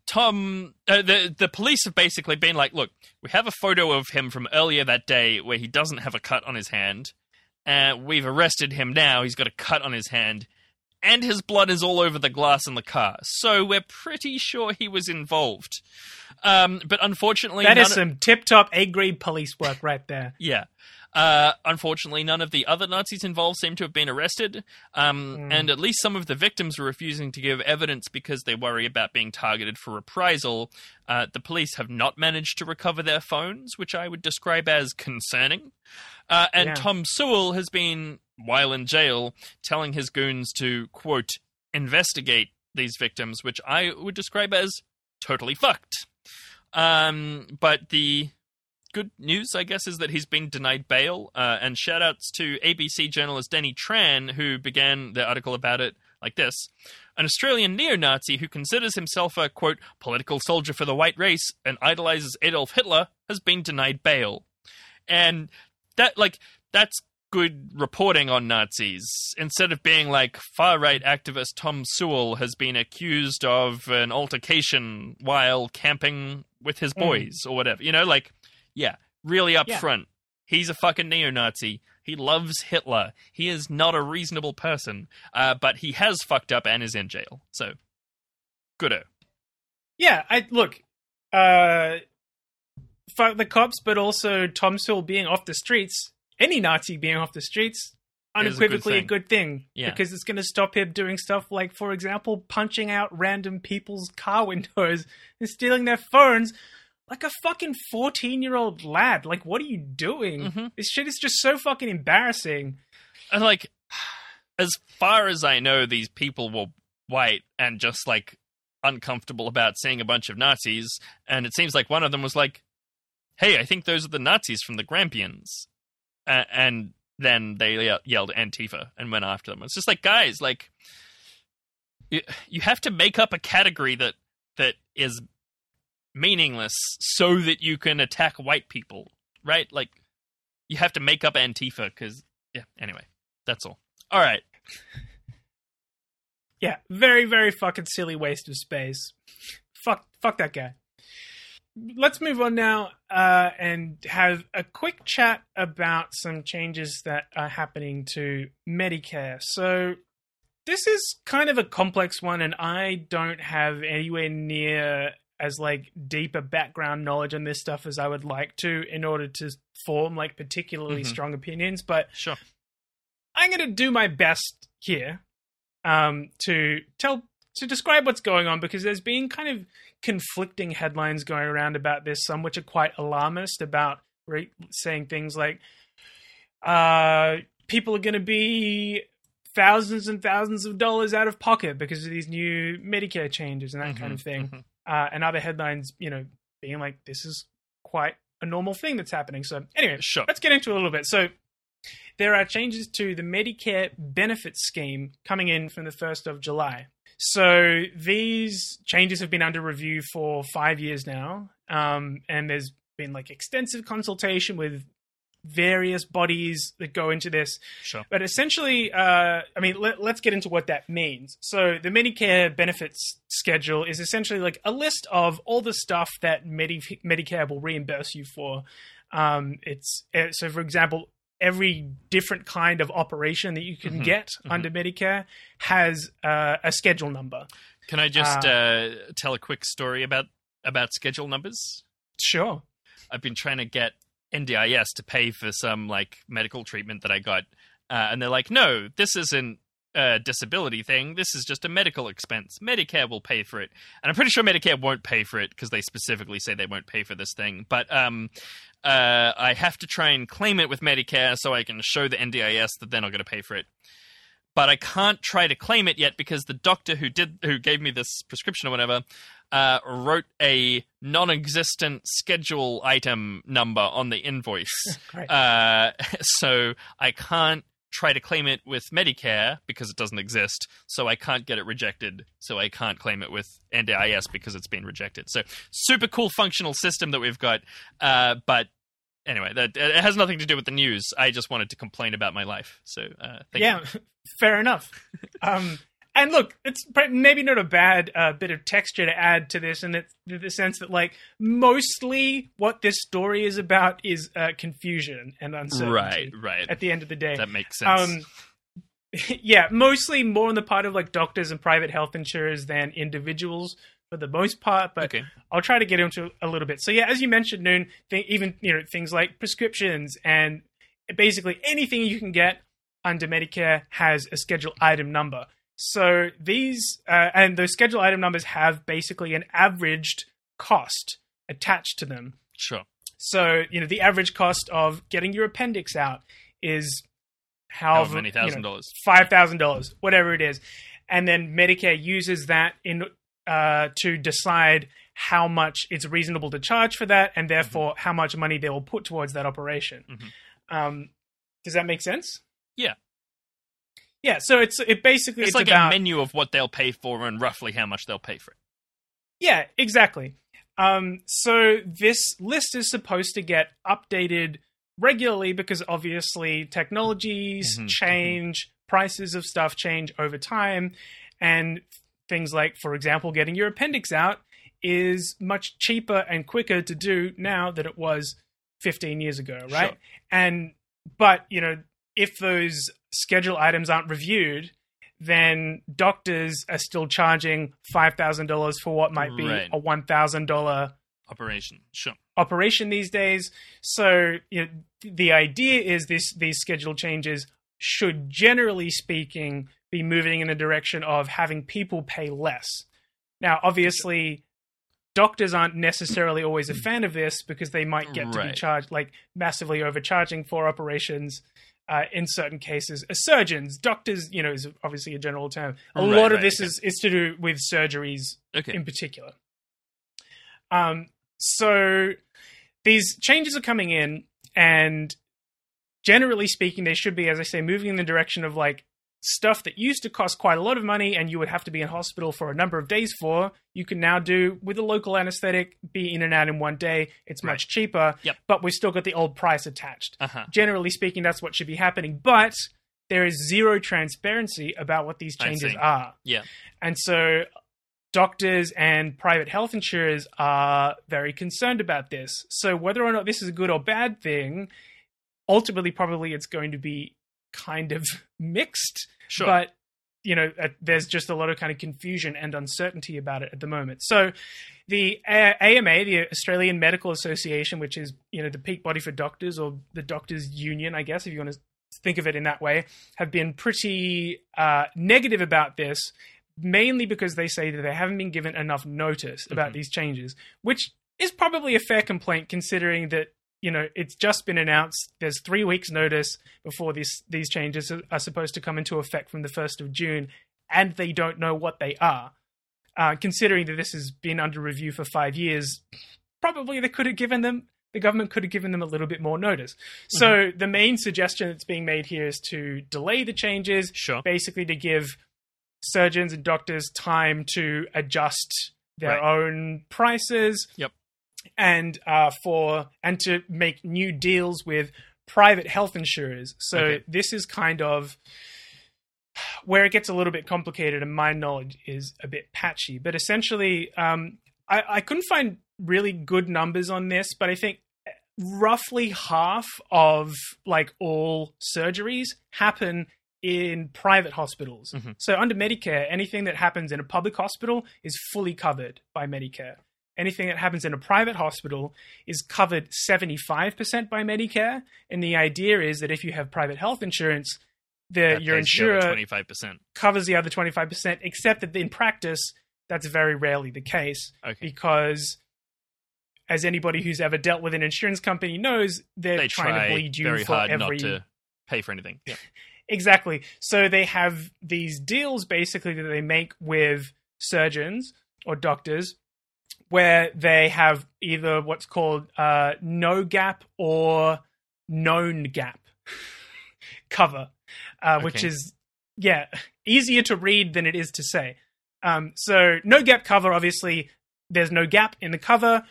Tom, uh, the the police have basically been like, look, we have a photo of him from earlier that day where he doesn't have a cut on his hand, and we've arrested him now. He's got a cut on his hand, and his blood is all over the glass in the car. So we're pretty sure he was involved. Um, but unfortunately, That is some tip top A grade police work right there. yeah. Uh, unfortunately, none of the other Nazis involved seem to have been arrested, um, Hmm. and at least some of the victims are refusing to give evidence because they worry about being targeted for reprisal. Uh, the police have not managed to recover their phones, which I would describe as concerning. Uh, and Yeah. Tom Sewell has been, while in jail, telling his goons to, quote, investigate these victims, which I would describe as totally fucked. Um, but the good news, I guess, is that he's been denied bail. Uh, and shout outs to ABC journalist Danny Tran, who began the article about it like this An Australian neo Nazi who considers himself a, quote, political soldier for the white race and idolizes Adolf Hitler has been denied bail. And that, like, that's good reporting on Nazis. Instead of being like far right activist Tom Sewell has been accused of an altercation while camping with his boys or whatever. You know, like, yeah, really Yeah. upfront. He's a fucking neo Nazi. He loves Hitler. He is not a reasonable person, uh, but he has fucked up and is in jail. So, goodo. Yeah, I look. Uh, fuck the cops, but also Tom Sewell being off the streets. Any Nazi being off the streets, Is a good unequivocally a good thing. Yeah. because it's going to stop him doing stuff like, for example, punching out random people's car windows and stealing their phones. Like a fucking fourteen-year-old lad. Like, what are you doing? Mhm. This shit is just so fucking embarrassing. And like, as far as I know, these people were white and just like uncomfortable about seeing a bunch of Nazis. And it seems like one of them was like, "Hey, I think those are the Nazis from the Grampians," uh, and then they ye- yelled Antifa and went after them. It's just like, guys, like, you, you have to make up a category that that is meaningless so that you can attack white people, right? Like you have to make up Antifa because yeah. Anyway, that's all. All right. Yeah, very, very fucking silly waste of space. Fuck, fuck that guy. Let's move on now uh, and have a quick chat about some changes that are happening to Medicare. So, this is kind of a complex one, and I don't have anywhere near as like deeper background knowledge on this stuff as I would like to in order to form like particularly Mhm. strong opinions. But Sure. I'm going to do my best here um, to tell to describe what's going on because there's been kind of conflicting headlines going around about this. Some which are quite alarmist about re- saying things like uh, people are going to be thousands and thousands of dollars out of pocket because of these new Medicare changes and that kind of thing. Mhm. Uh, and other headlines, you know, being like this is quite a normal thing that's happening. So anyway, Sure. let's get into it a little bit. So there are changes to the Medicare benefits scheme coming in from the 1st of July. So these changes have been under review for five years now. Um, and there's been like extensive consultation with various bodies that go into this. Sure. But essentially, uh, I mean, let, let's get into what that means. So, the Medicare benefits schedule is essentially like a list of all the stuff that Medi- Medicare will reimburse you for. Um, it's uh, so, for example, every different kind of operation that you can Mhm. get Mhm. under Medicare has uh, a schedule number. Can I just Uh, uh, tell a quick story about about schedule numbers? Sure. I've been trying to get NDIS to pay for some like medical treatment that I got, uh, and they're like, "No, this isn't a disability thing. This is just a medical expense. Medicare will pay for it." And I'm pretty sure Medicare won't pay for it because they specifically say they won't pay for this thing. But um, uh, I have to try and claim it with Medicare so I can show the NDIS that they're not going to pay for it. But I can't try to claim it yet because the doctor who did who gave me this prescription or whatever uh, wrote a non-existent schedule item number on the invoice. Uh, so I can't try to claim it with Medicare because it doesn't exist. So I can't get it rejected. So I can't claim it with NDIS because it's been rejected. So super cool functional system that we've got. Uh, but anyway, that it has nothing to do with the news. I just wanted to complain about my life. So uh, thank yeah, you. fair enough. um, and look, it's maybe not a bad uh, bit of texture to add to this, in the, the sense that, like, mostly what this story is about is uh, confusion and uncertainty. Right, right. At the end of the day, That makes sense. um, yeah, mostly more on the part of like doctors and private health insurers than individuals for the most part. But okay. I'll try to get into a little bit. So yeah, as you mentioned, Noon, th- even you know things like prescriptions and basically anything you can get under Medicare has a schedule item number. So these uh, and those schedule item numbers have basically an averaged cost attached to them. Sure. So you know the average cost of getting your appendix out is However however many you know, thousand dollars. five thousand dollars, whatever it is, and then Medicare uses that in uh, to decide how much it's reasonable to charge for that, and therefore Mm-hmm. how much money they will put towards that operation. Mhm. Um, does that make sense? Yeah. Yeah. So it's it basically It's, it's, like about a menu of what they'll pay for and roughly how much they'll pay for it. Yeah, exactly. Um, so this list is supposed to get updated regularly because obviously technologies Mhm, change, prices of stuff change over time, and things like, for example, getting your appendix out is much cheaper and quicker to do now than it was 15 years ago, right? Sure. And but you know, if those schedule items aren't reviewed, then doctors are still charging five thousand dollars for what might be Right. a one thousand dollar Operation. Sure. operation these days. So you know, the idea is this: these schedule changes should, generally speaking, be moving in the direction of having people pay less. Now, obviously. Doctors aren't necessarily always a fan of this because they might get to be charged like massively overcharging for operations uh, in certain cases. Surgeons, doctors, you know, is obviously a general term. A Right, lot of right, this okay. is, is to do with surgeries Okay. in particular. Um, so these changes are coming in, and generally speaking, they should be, as I say, moving in the direction of like stuff that used to cost quite a lot of money and you would have to be in hospital for a number of days for, you can now do with a local anesthetic, be in and out in one day. It's much cheaper, Yep. but we've still got the old price attached. Uh-huh. Generally speaking, that's what should be happening, but there is zero transparency about what these changes are. Yeah. And so doctors and private health insurers are very concerned about this. So whether or not this is a good or bad thing, ultimately probably it's going to be kind of mixed. Sure. But you know, uh, there's just a lot of kind of confusion and uncertainty about it at the moment. So, the A- AMA, the Australian Medical Association, which is you know the peak body for doctors or the doctors' union, I guess if you want to think of it in that way, have been pretty uh, negative about this, mainly because they say that they haven't been given enough notice about Mhm. these changes, which is probably a fair complaint considering that you know it's just been announced. There's three weeks notice before these these changes are, supposed to come into effect from the first of June, and they don't know what they are. Uh, considering that this has been under review for five years, probably they could have given them the government could have given them a little bit more notice. So the main suggestion that's being made here is to delay the changes, Sure. basically to give surgeons and doctors time to adjust their Right. own prices. Yep. And uh, for and to make new deals with private health insurers. So Okay. this is kind of where it gets a little bit complicated, and my knowledge is a bit patchy. But essentially, um, I, I couldn't find really good numbers on this, but I think roughly half of like all surgeries happen in private hospitals. Mhm. So under Medicare, anything that happens in a public hospital is fully covered by Medicare. Anything that happens in a private hospital is covered 75% by Medicare. And the idea is that if you have private health insurance, the, your insurer 25%. covers the other 25%, except that in practice, that's very rarely the case Okay. because, as anybody who's ever dealt with an insurance company knows, they're They trying try to bleed you very for hard every. not to pay for anything. Yeah. Exactly. So they have these deals basically that they make with surgeons or doctors where they have either what's called uh, no gap or known gap cover, uh, which is, yeah, easier to read than it is to say. Um, so no gap cover, obviously, there's no gap in the cover.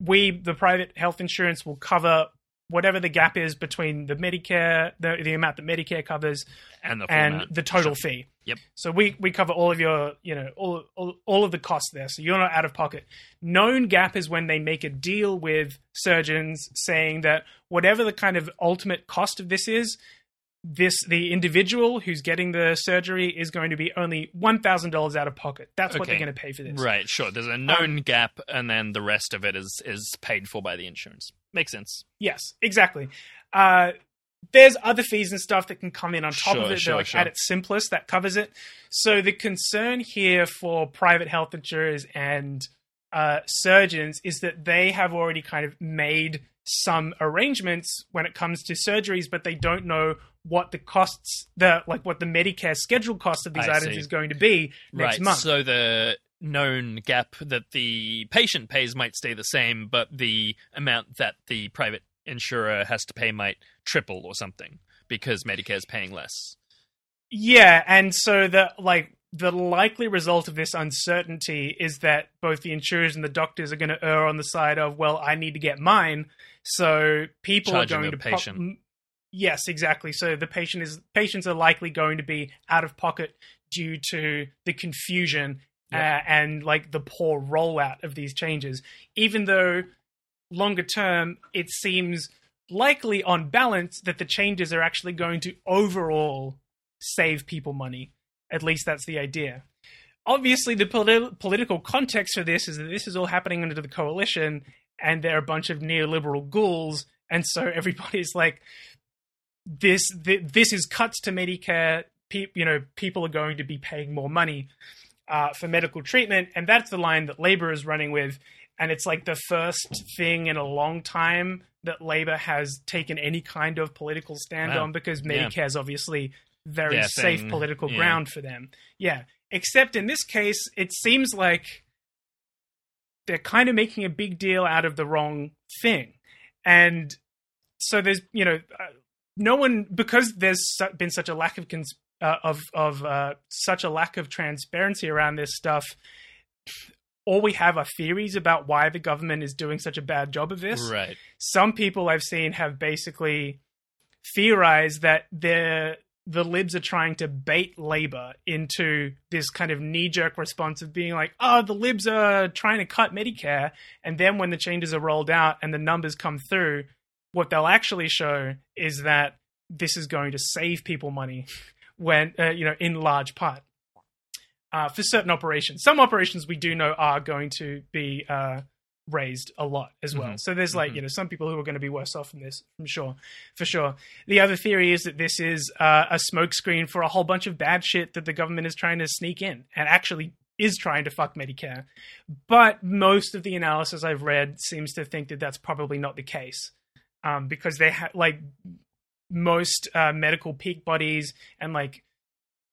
We, the private health insurance, will cover whatever the gap is between the Medicare, the, the amount that Medicare covers, And the and the total Sure. fee. Yep. So we we cover all of your, you know, all, all all of the costs there. So you're not out of pocket. Known gap is when they make a deal with surgeons saying that whatever the kind of ultimate cost of this is, this the individual who's getting the surgery is going to be only one thousand dollars out of pocket. That's what they're going to pay for this. Right, sure. There's a known um, gap, and then the rest of it is is paid for by the insurance. Makes sense. Yes, exactly. Uh, there's other fees and stuff that can come in on top of it. sure, but like sure. at its simplest, that covers it. So the concern here for private health insurers and uh, surgeons is that they have already kind of made some arrangements when it comes to surgeries, but they don't know what the costs, the like what the Medicare scheduled cost of these I items see. is going to be next right. month. So the known gap that the patient pays might stay the same, but the amount that the private insurer has to pay might triple or something because Medicare is paying less. Yeah, and so the like the likely result of this uncertainty is that both the insurers and the doctors are going to err on the side of well, I need to get mine. So people Charging are going to patient. yes, exactly. So the patient is patients are likely going to be out of pocket due to the confusion Yep. uh, and like the poor rollout of these changes. Even though longer term, it seems likely on balance that the changes are actually going to overall save people money. At least that's the idea. Obviously, the politi- political context for this is that this is all happening under the coalition, and they're a bunch of neoliberal ghouls, and so everybody's like, "This, th- this is cuts to Medicare. Pe- you know, people are going to be paying more money uh, for medical treatment, and that's the line that Labor is running with. And it's like the first thing in a long time that Labor has taken any kind of political stand Wow. on because Yeah. Medicare is obviously very Their safe thing, political yeah. ground for them. Yeah. Except in this case, it seems like they're kind of making a big deal out of the wrong thing. And so there's, you know, uh, no one, because there's been such a lack of cons- uh, of of uh, such a lack of transparency around this stuff. All we have are theories about why the government is doing such a bad job of this. Right. Some people I've seen have basically theorized that they're the libs are trying to bait labor into this kind of knee-jerk response of being like oh the libs are trying to cut medicare and then when the changes are rolled out and the numbers come through what they'll actually show is that this is going to save people money when uh, you know in large part uh, for certain operations some operations we do know are going to be uh, raised a lot as well Mhm. so there's like Mhm. you know some people who are going to be worse off from this from sure for sure the other theory is that this is uh, a smokescreen for a whole bunch of bad shit that the government is trying to sneak in and actually is trying to fuck Medicare. But most of the analysis I've read seems to think that that's probably not the case um, because they ha- like most uh, medical peak bodies and like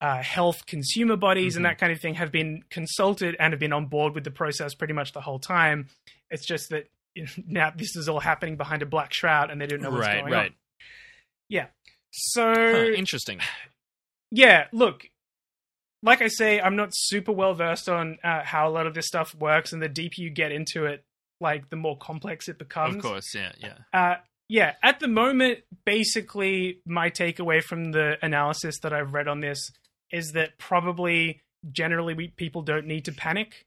uh, health consumer bodies and Mhm. that kind of thing have been consulted and have been on board with the process pretty much the whole time. It's just that you know, now this is all happening behind a black shroud and they don't know what's right. going Right. on. Yeah. So Huh, interesting. yeah, look, like I say, I'm not super well versed on uh, how a lot of this stuff works, and the deeper you get into it, like the more complex it becomes. Of course. Yeah. Yeah. Uh, yeah, at the moment, basically, my takeaway from the analysis that I've read on this is that probably generally we, people don't need to panic,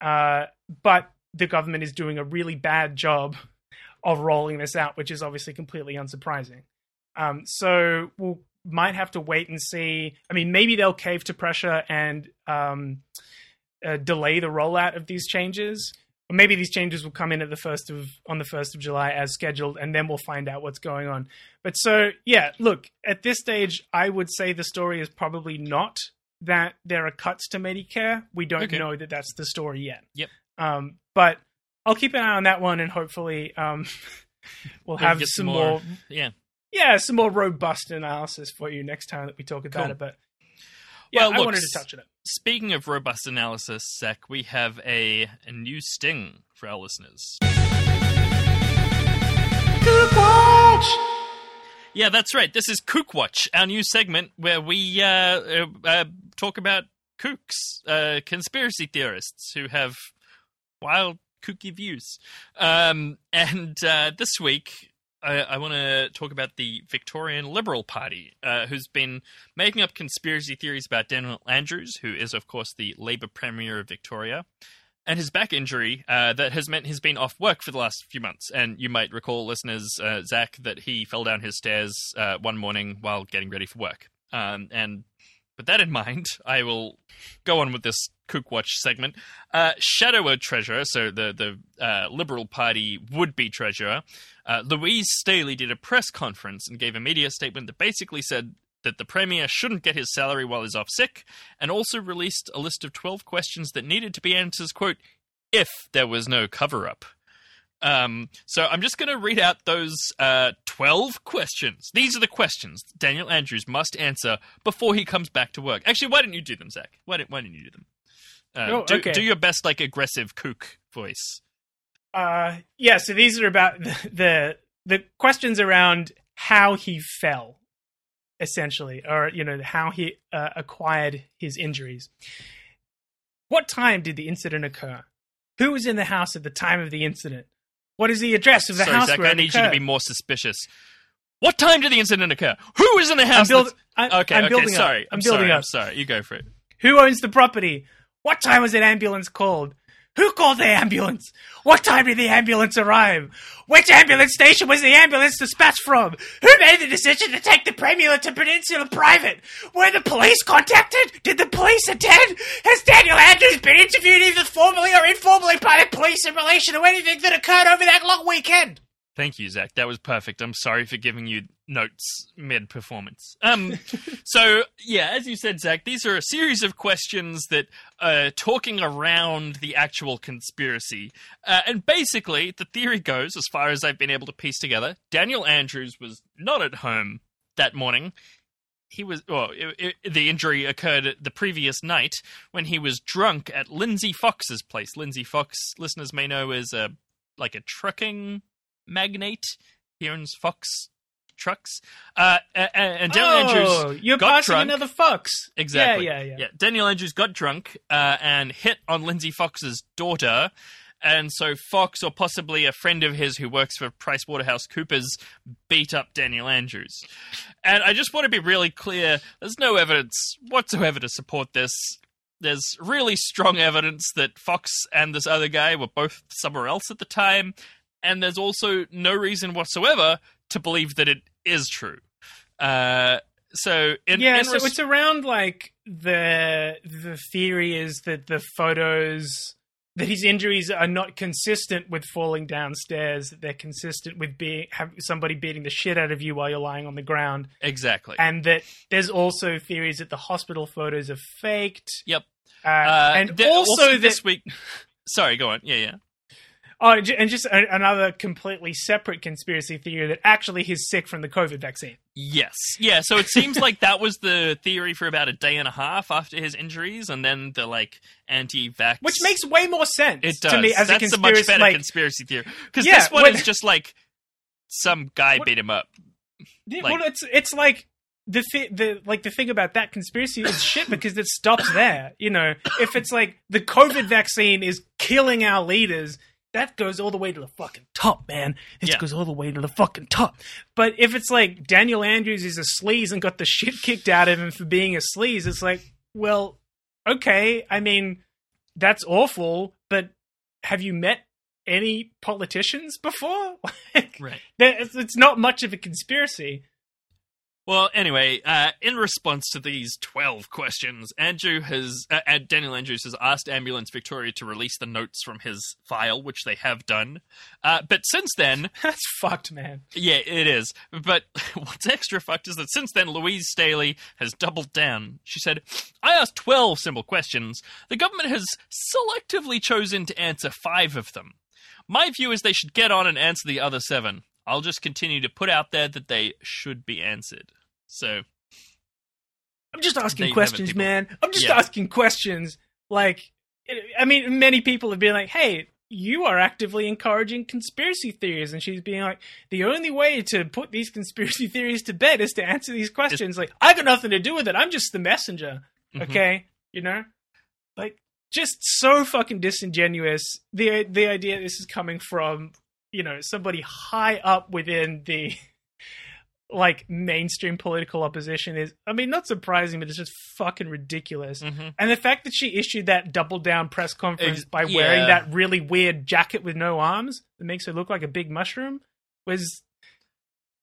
uh, but the government is doing a really bad job of rolling this out, which is obviously completely unsurprising. Um, so we'll might have to wait and see. I mean, maybe they'll cave to pressure and um, uh, delay the rollout of these changes. Or maybe these changes will come in at the first of on the first of July as scheduled, and then we'll find out what's going on. But so yeah, look at this stage, I would say the story is probably not that there are cuts to Medicare. We don't Okay. know that that's the story yet. Yep. Um, but I'll keep an eye on that one, and hopefully, um, we'll We'll have some more more- Yeah. yeah, some more robust analysis for you next time that we talk about Cool. it. But yeah, Well, I look, wanted to touch on it. Speaking of robust analysis, Zach, we have a, a new sting for our listeners. Yeah, that's right. This is Kook Watch, our new segment where we uh, uh, uh, talk about kooks, uh, conspiracy theorists who have wild, kooky views. Um, and uh, this week, I, I want to talk about the Victorian Liberal Party, uh, who's been making up conspiracy theories about Daniel Andrews, who is, of course, the Labour Premier of Victoria, and his back injury uh, that has meant he's been off work for the last few months. And you might recall, listeners, uh, Zach, that he fell down his stairs uh, one morning while getting ready for work. Um, and with that in mind, I will go on with this Kook Watch segment. Uh, Shadow Treasurer, so the the uh, Liberal Party would be treasurer, uh, Louise Staley did a press conference and gave a media statement that basically said that the Premier shouldn't get his salary while he's off sick, and also released a list of 12 questions that needed to be answered, quote, if there was no cover up. Um, so I'm just going to read out those uh, 12 questions. These are the questions Daniel Andrews must answer before he comes back to work. Actually, why didn't you do them, Zach? Why didn't, why didn't you do them? Uh, Oh, do, okay. do your best, like, aggressive kook voice. Uh, yeah, so these are about the, the the questions around how he fell, essentially, or you know how he uh, acquired his injuries. What time did the incident occur? Who was in the house at the time of the incident? What is the address of the Sorry, house Zach, where I need you to be more suspicious. What time did the incident occur? Who was in the I'm, house? build, that's- I, okay, I'm okay, building sorry. up. I'm, I'm building sorry, up. I'm sorry. You go for it. Who owns the property? What time was an ambulance called? Who called the ambulance? What time did the ambulance arrive? Which ambulance station was the ambulance dispatched from? Who made the decision to take the Premier to Peninsula Private? Were the police contacted? Did the police attend? Has Daniel Andrews been interviewed either formally or informally by the police in relation to anything that occurred over that long weekend? Thank you, Zach. That was perfect. I'm sorry for giving you notes mid performance. Um, so yeah, as you said, Zach, these are a series of questions that are talking around the actual conspiracy, uh, and basically the theory goes, as far as I've been able to piece together, Daniel Andrews was not at home that morning. He was well. It, it, the injury occurred the previous night when he was drunk at Lindsay Fox's place. Lindsay Fox, listeners may know, is a like a trucking magnate. He owns Fox trucks. Uh, and, and Daniel oh, Andrews you're got passing drunk. another fox. Exactly. Yeah, yeah, yeah. Daniel Andrews got drunk uh, and hit on Lindsay Fox's daughter. And so Fox, or possibly a friend of his who works for PricewaterhouseCoopers, beat up Daniel Andrews. And I just want to be really clear there's no evidence whatsoever to support this. There's really strong evidence that Fox and this other guy were both somewhere else at the time. And there's also no reason whatsoever to believe that it is true. Uh, so, in, yeah, in so res- it's around like the the theory is that the photos that his injuries are not consistent with falling downstairs. That they're consistent with being have somebody beating the shit out of you while you're lying on the ground, exactly. and that there's also theories that the hospital photos are faked. Yep. Uh, Uh, and also, that this week. Sorry, go on. Yeah, yeah. Oh, and just a, another completely separate conspiracy theory that actually he's sick from the COVID vaccine. Yes. Yeah, so it seems like that was the theory for about a day and a half after his injuries, and then the like anti-vax, Which makes way more sense it does. to me as That's a a, much better like, conspiracy theory because Yeah, this one what- is just like some guy What- beat him up. Like- well, it's it's like the thi- the like the thing about that conspiracy is shit because it stops there. You know, if it's like the COVID vaccine is killing our leaders, that goes all the way to the fucking top, man. It Yeah. goes all the way to the fucking top. But if it's like Daniel Andrews is a sleaze and got the shit kicked out of him for being a sleaze, it's like, well, okay. I mean, that's awful, but have you met any politicians before? Like, Right. it's, it's not much of a conspiracy. Well, anyway, uh, in response to these 12 questions, Andrew has, uh, Daniel Andrews has asked Ambulance Victoria to release the notes from his file, which they have done. Uh, but since then, That's fucked, man. Yeah, it is. But what's extra fucked is that since then, Louise Staley has doubled down. She said, I asked 12 simple questions. The government has selectively chosen to answer five of them. My view is they should get on and answer the other seven. I'll just continue to put out there that they should be answered. So, I'm just asking questions, man. I'm just Yeah. asking questions. Like, I mean, many people have been like, hey, you are actively encouraging conspiracy theories. And she's being like, the only way to put these conspiracy theories to bed is to answer these questions. Like, I got nothing to do with it. I'm just the messenger. Mhm. Okay? You know? Like, just so fucking disingenuous. The, the idea this is coming from, you know, somebody high up within the like mainstream political opposition is I mean not surprising but it's just fucking ridiculous. mhm. And the fact that she issued that double down press conference by wearing yeah. that really weird jacket with no arms that makes her look like a big mushroom was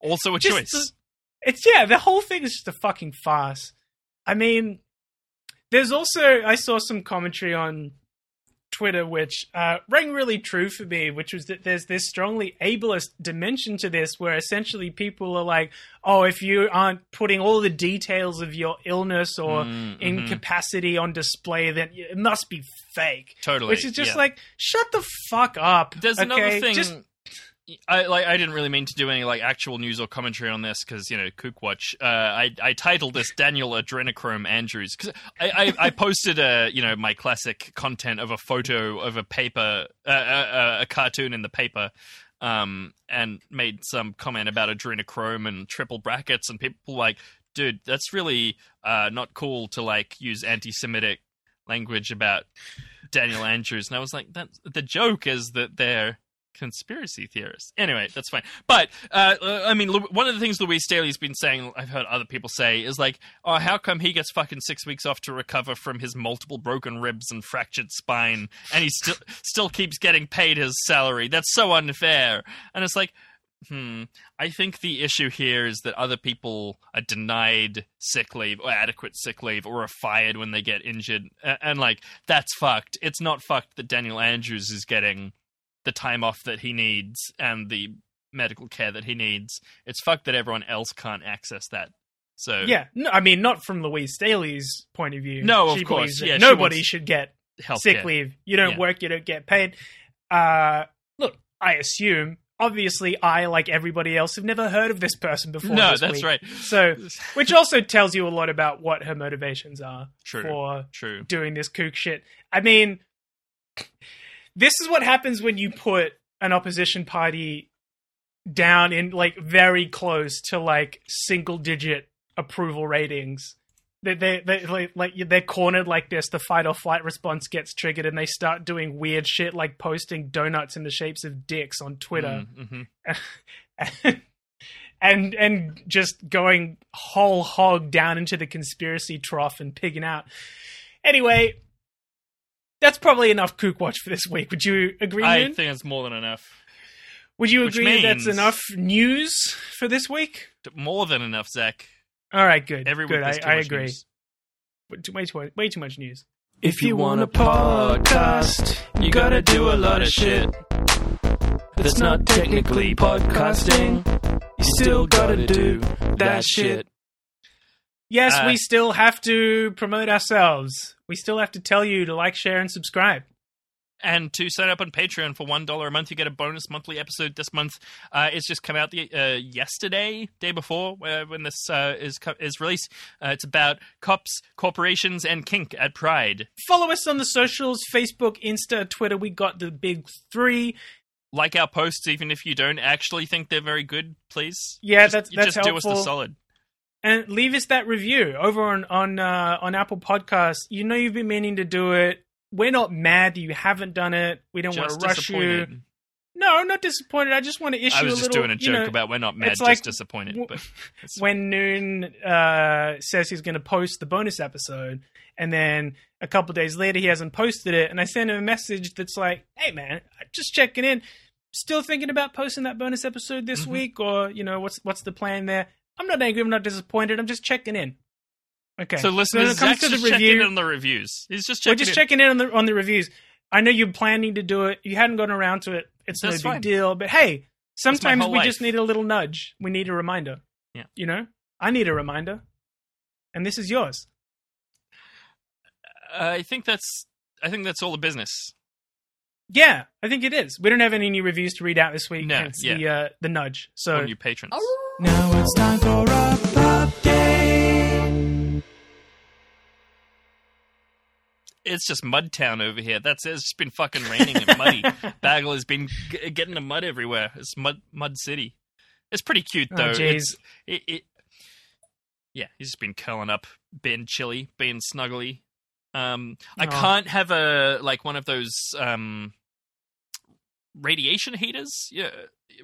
also a choice. it's yeah, the whole thing is just a fucking farce. I mean, there's also I saw some commentary on Twitter which uh, rang really true for me, which was that there's this strongly ableist dimension to this, where essentially people are like, "Oh, if you aren't putting all the details of your illness or Mm, mhm. incapacity on display, then it must be fake." Totally. Which is just yeah. like, shut the fuck up. There's okay? another thing. Just I like. I didn't really mean to do any like actual news or commentary on this because you know Kook Watch. Uh, I I titled this Daniel Adrenochrome Andrews because I, I I posted a you know my classic content of a photo of a paper uh, uh, a cartoon in the paper. Um, and made some comment about adrenochrome and triple brackets, and people like, dude, that's really uh, not cool to like use anti-Semitic language about Daniel Andrews. And I was like, that the joke is that they're conspiracy theorists. Anyway, that's fine. But uh, uh, I mean, one of the things Louise Staley's been saying, I've heard other people say, is like, oh, how come he gets fucking six weeks off to recover from his multiple broken ribs and fractured spine, and he still still keeps getting paid his salary? That's so unfair. And it's like. Hmm. I think the issue here is that other people are denied sick leave or adequate sick leave or are fired when they get injured. And, and like, that's fucked. It's not fucked that Daniel Andrews is getting the time off that he needs and the medical care that he needs. It's fucked that everyone else can't access that. So yeah, no, I mean, not from Louise Staley's point of view. No, of course, yeah, nobody should get healthcare. sick leave. You don't Yeah. work, you don't get paid. Uh, look, I assume. Obviously, I, like everybody else, have never heard of this person before. No, that's week. right. So, which also tells you a lot about what her motivations are True. for True. doing this kook shit. I mean, this is what happens when you put an opposition party down in like very close to like single digit approval ratings. They they they like, like they're cornered like this. The fight or flight response gets triggered, and they start doing weird shit like posting donuts in the shapes of dicks on Twitter, Mm-hmm. and and just going whole hog down into the conspiracy trough and pigging out. Anyway, that's probably enough kook watch for this week. Would you agree? I Moon? think it's more than enough. Would you which agree that's enough news for this week? More than enough, Zach. All right, good. Every good. week there's I, I much agree. news. Way too, way too way too much news. If you want a podcast, you gotta do a lot of shit. That's not technically podcasting. You still gotta do that shit. Yes, Uh, we still have to promote ourselves. We still have to tell you to like, share, and subscribe. And to sign up on Patreon for one dollar a month, you get a bonus monthly episode this month. Uh, it's just come out the uh, yesterday, day before, uh, when this uh, is co- is released. Uh, it's about cops, corporations, and kink at Pride. Follow us on the socials: Facebook, Insta, Twitter. We got the big three. Like our posts, even if you don't actually think they're very good, please. Yeah, Just- that's that's just do us helpful. the solid. And leave us that review over on on uh, on Apple Podcasts. You know you've been meaning to do it. We're not mad that you haven't done it. We don't want to rush you. No, not disappointed. I just want to issue I was just little. doing a joke know, about we're not mad, it's just disappointed. w- But when Noon uh, says he's going to post the bonus episode, and then a couple days later he hasn't posted it, and I send him a message that's like, "Hey man, just checking in. Still thinking about posting that bonus episode this Mhm. week, or you know what's what's the plan there? I'm not angry. I'm not disappointed. I'm just checking in. Okay. so when listeners, it comes Zach's to the just checking review, in on the reviews. He's just checking. we're just in. checking in on the on the reviews. I know you're planning to do it. You hadn't gotten around to it. It's That's no fine. big deal. But hey, sometimes we life. just need a little nudge. We need a reminder. Yeah. You know, I need a reminder, and this is yours. I think that's I think that's all the business. Yeah, I think it is. We don't have any new reviews to read out this week. No, hence yeah. the uh, the nudge. So on you patrons. Now it's time for a update. It's just Mudtown over here. That's it. It's just been fucking raining and muddy. Bagel has been g- getting the mud everywhere. It's mud mud city. It's pretty cute Oh, though. jeez. It's- it, it, yeah, he's just been curling up, being chilly, being snuggly. Um, I can't have a like one of those um radiation heaters. Yeah,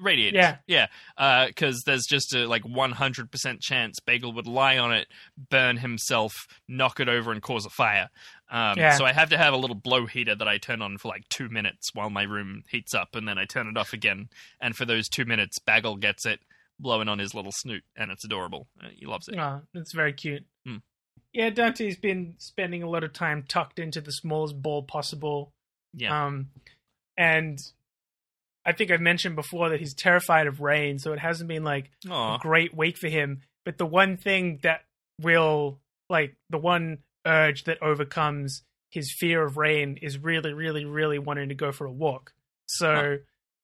radiators. Yeah. yeah. Because there's just a like 100% chance Bagel would lie on it, burn himself, knock it over, and cause a fire. Um, Yeah. So I have to have a little blow heater that I turn on for like two minutes while my room heats up, and then I turn it off again. And for those two minutes, Bagel gets it blowing on his little snoot, and it's adorable. Uh, He loves it. Oh, that's very cute. Hmm. Yeah, Dante's been spending a lot of time tucked into the smallest ball possible. Yeah. Um, and I think I've mentioned before that he's terrified of rain, so it hasn't been like a great week for him. But the one thing that will, like, the one urge that overcomes his fear of rain is really, really, really wanting to go for a walk. So, Huh.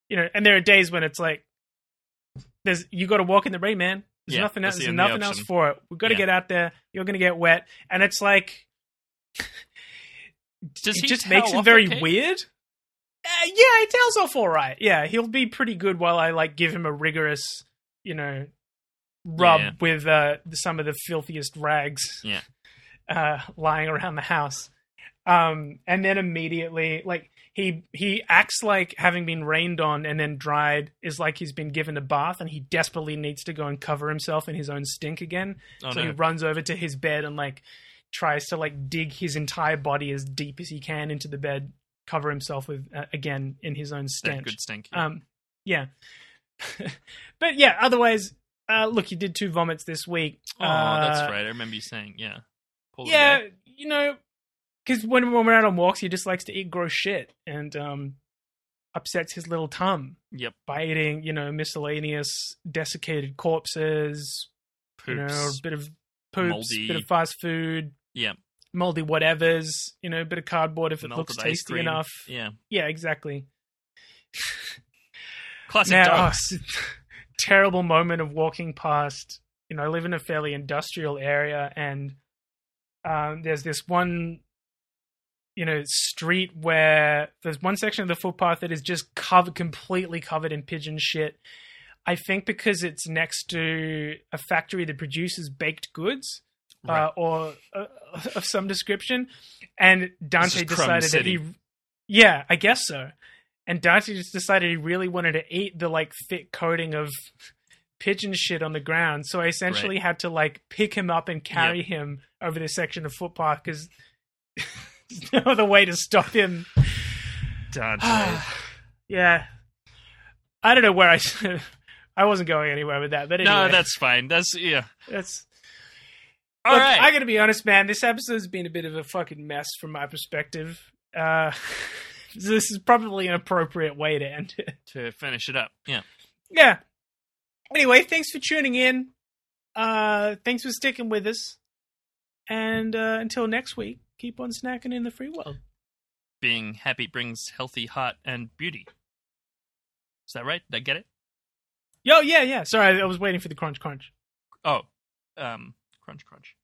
you know, and there are days when it's like, there's you got to walk in the rain, man. There's Yeah, nothing else. the There's nothing else for it. We've got to Yeah. get out there. You're going to get wet, and it's like, Does it he just makes it very weird. Yeah, he tails off all right. Yeah, he'll be pretty good while I like give him a rigorous, you know, rub Yeah. with uh, some of the filthiest rags. Yeah. uh, lying around the house. Um, and then immediately, like he he acts like having been rained on and then dried is like he's been given a bath, and he desperately needs to go and cover himself in his own stink again. Oh, so no. he runs over to his bed and like tries to like dig his entire body as deep as he can into the bed, cover himself with uh, again in his own stench. good stink. Um, yeah, but yeah. Otherwise, uh, look, you did two vomits this week. oh, that's Uh, right. I remember you saying, yeah. Poor Yeah, you know, because when, when we're out on walks, he just likes to eat gross shit and um, upsets his little tum Yep. by eating, you know, miscellaneous desiccated corpses, you know, a bit of poops, Moldy. bit of fast food, Yeah. Moldy whatevers, you know, a bit of cardboard if it Melted looks tasty cream. enough. Yeah. Yeah, exactly. Classic Now, oh, terrible moment of walking past. You know, I live in a fairly industrial area, and um, there's this one, you know, street where there's one section of the footpath that is just covered, completely covered in pigeon shit. I think because it's next to a factory that produces baked goods uh, or uh, of some description, and Dante decided that he, yeah, I guess so. And Dante just decided he really wanted to eat the like thick coating of pigeon shit on the ground, so I essentially Right. had to like pick him up and carry him over this section of footpath because there's no other way to stop him. Dante. yeah, I don't know where I. I wasn't going anywhere with that, but anyway, no, that's fine. That's yeah. that's. All Look, right. I gotta be honest, man. This episode's been a bit of a fucking mess from my perspective. Uh, this is probably an appropriate way to end it. to finish it up. Yeah. Yeah. Anyway, thanks for tuning in. Uh, thanks for sticking with us. And uh, until next week, keep on snacking in the free world. Being happy brings healthy heart and beauty. Is that right? Did I get it? Yo, yeah, yeah. Sorry, I was waiting for the crunch, crunch. Oh, um, crunch, crunch.